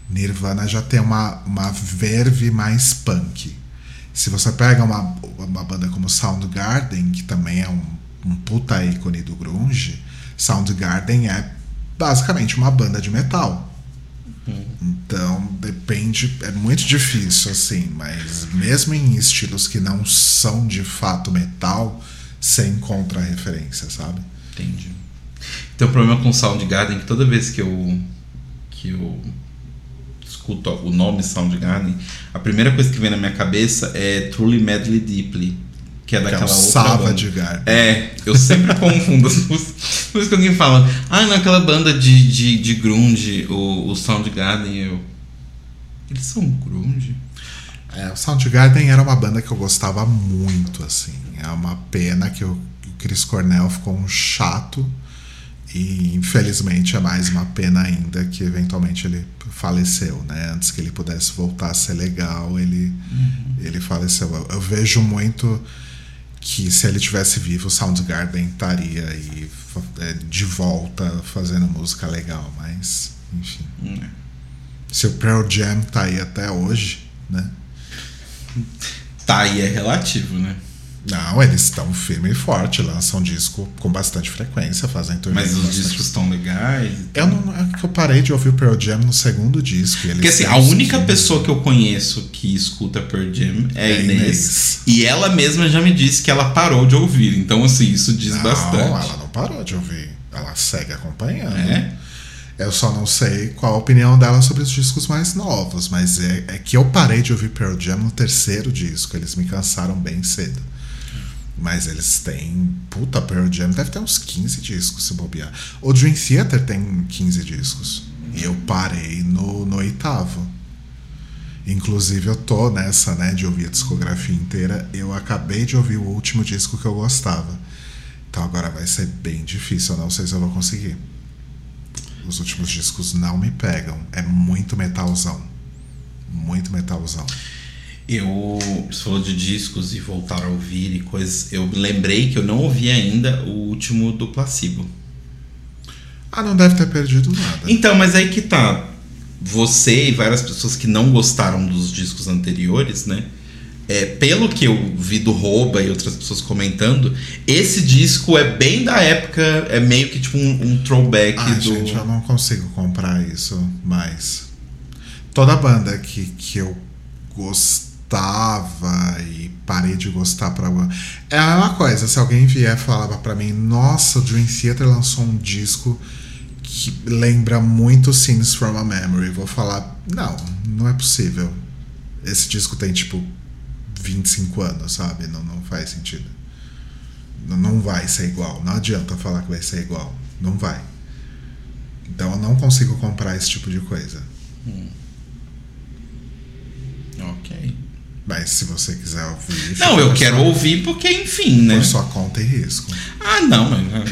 Nirvana já tem uma, uma verve mais punk. Se você pega uma, uma banda como Soundgarden, que também é um, um puta ícone do grunge, Soundgarden é basicamente uma banda de metal. Então depende, é muito difícil assim, mas mesmo em estilos que não são de fato metal, você encontra referência, sabe? Entendi. Tem um problema com Soundgarden que toda vez que eu que eu escuto o nome Soundgarden, a primeira coisa que vem na minha cabeça é Truly Madly Deeply, que é daquela que é outra Sava banda. de Garden. É, eu sempre confundo as músicas. Por isso que alguém fala, ah, naquela banda de, de, de grunge, o, o Soundgarden, eu... Eles são grunge? É, o Soundgarden era uma banda que eu gostava muito, assim. É uma pena que o Chris Cornell ficou um chato e infelizmente é mais uma pena ainda que eventualmente ele faleceu, né? Antes que ele pudesse voltar a ser legal, ele, ele faleceu. Eu, eu vejo muito que se ele tivesse vivo, o Soundgarden estaria aí é, de volta fazendo música legal, mas enfim. Hum, Se o Pearl Jam tá aí até hoje, né? Tá, e é relativo, né? Não, eles estão firme e forte, lançam disco com bastante frequência, fazem turnê. Mas os bastante- discos estão legais. Eu não. É que eu parei de ouvir o Pearl Jam no segundo disco. Porque assim, a única 15. pessoa que eu conheço que escuta Pearl Jam é É Inês. Inês. E ela mesma já me disse que ela parou de ouvir. Então, assim, isso diz Não, bastante. ela não parou de ouvir. Ela segue acompanhando. É? Eu só não sei qual a opinião dela sobre os discos mais novos, mas é, é que eu parei de ouvir Pearl Jam no terceiro disco. Eles me cansaram bem cedo. Mas eles têm. Puta, Pearl Jam deve ter uns 15 discos se bobear. O Dream Theater tem 15 discos. E eu parei no, no oitavo. Inclusive eu tô nessa, né, de ouvir a discografia inteira. Eu acabei de ouvir o último disco que eu gostava. Então agora vai ser bem difícil, eu não sei se eu vou conseguir. Os últimos discos não me pegam. É muito metalzão. Muito metalzão. Eu. Você falou de discos e voltar a ouvir e coisas. Eu lembrei que eu não ouvi ainda o último do Placebo. Ah, não deve ter perdido nada. Então, mas aí que tá. Você e várias pessoas que não gostaram dos discos anteriores, né? É, pelo que eu vi do Rouba e outras pessoas comentando, esse disco é bem da época, é meio que tipo um, um throwback Ai, do. gente, eu não consigo comprar isso mais. Toda banda que, que eu gostava e parei de gostar pra. É a mesma coisa, se alguém vier falar pra mim, nossa, o Dream Theater lançou um disco que lembra muito Scenes from a Memory. Vou falar, não, não é possível. Esse disco tem tipo 25 anos, sabe? Não, não faz sentido. Não, não vai ser igual. Não adianta falar que vai ser igual. Não vai. Então eu não consigo comprar esse tipo de coisa. Ok. Mas se você quiser ouvir. Não, eu quero sua- ouvir porque, enfim, né? Por sua conta e risco. Ah, não, mas. ah,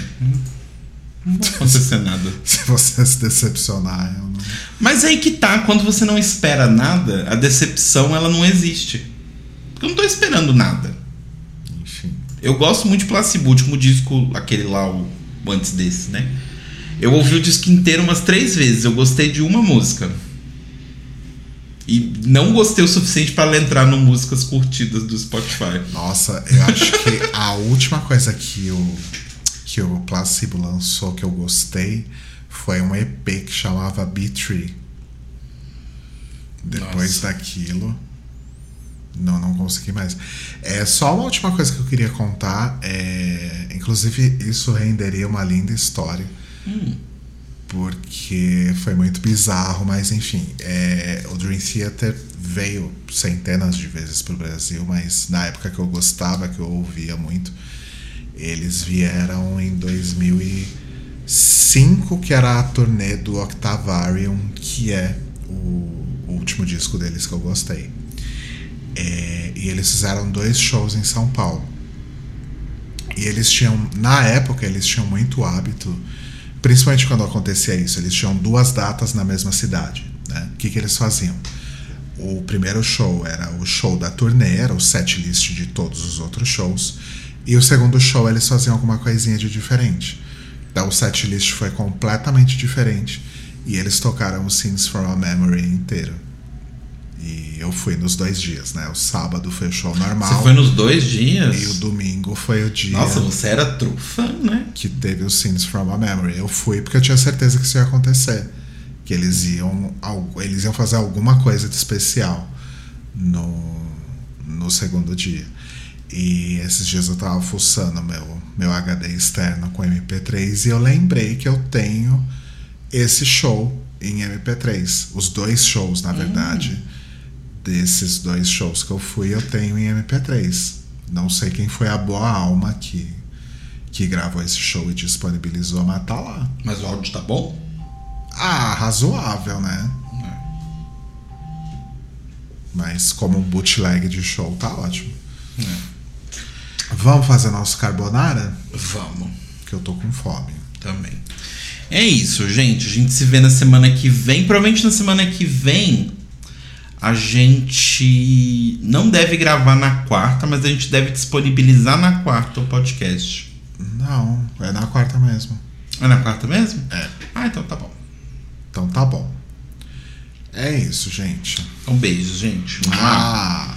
Não vai acontecer nada. Se você se decepcionar, eu não. Mas aí que tá, quando você não espera nada, a decepção ela não existe. Porque eu não tô esperando nada. Enfim. Eu gosto muito de Placebo, último disco, aquele lá, o o antes desse, né? Eu ouvi o disco inteiro umas três vezes, eu gostei de uma música. E não gostei o suficiente para ela entrar no músicas curtidas do Spotify. Nossa, eu acho que a última coisa que o, que o Placebo lançou que eu gostei foi um EP que chamava B3. Depois Nossa. daquilo. Não, não consegui mais. É só uma última coisa que eu queria contar. É, inclusive, isso renderia uma linda história. Porque foi muito bizarro, mas enfim. é, o Dream Theater veio centenas de vezes pro Brasil, mas na época que eu gostava, que eu ouvia muito, eles vieram em 2005, que era a turnê do Octavarium, que é o, o último disco deles que eu gostei. É, e eles fizeram dois shows em São Paulo. E eles tinham, na época, eles tinham muito hábito, principalmente quando acontecia isso, eles tinham duas datas na mesma cidade. Né? O que, que eles faziam? O primeiro show era o show da turnê, era o set list de todos os outros shows. E o segundo show eles faziam alguma coisinha de diferente. Então o set list foi completamente diferente. E eles tocaram o Scenes from a Memory inteiro. E eu fui nos dois dias, né? O sábado foi o show normal. Você foi nos dois dias? E o domingo foi o dia. Nossa, você era trufa, né? Que teve o Scenes from a Memory. Eu fui porque eu tinha certeza que isso ia acontecer. Que eles iam, eles iam fazer alguma coisa de especial no, no segundo dia. E esses dias eu tava fuçando meu, meu HD externo com MP3 e eu lembrei que eu tenho esse show em MP3. Os dois shows, na verdade. Hum desses dois shows que eu fui, eu tenho em MP3. Não sei quem foi a boa alma que, que gravou esse show e disponibilizou, mas tá lá. Mas o áudio tá bom? Ah, razoável, né? É. Mas como um bootleg de show, tá ótimo. É. Vamos fazer nosso carbonara? Vamos. Que eu tô com fome. Também. É isso, gente. A gente se vê na semana que vem. Provavelmente na semana que vem a gente não deve gravar na quarta, mas a gente deve disponibilizar na quarta o podcast. Não, é na quarta mesmo. É na quarta mesmo? É. Ah, então tá bom. Então tá bom. É isso, gente. Um beijo, gente. Ah.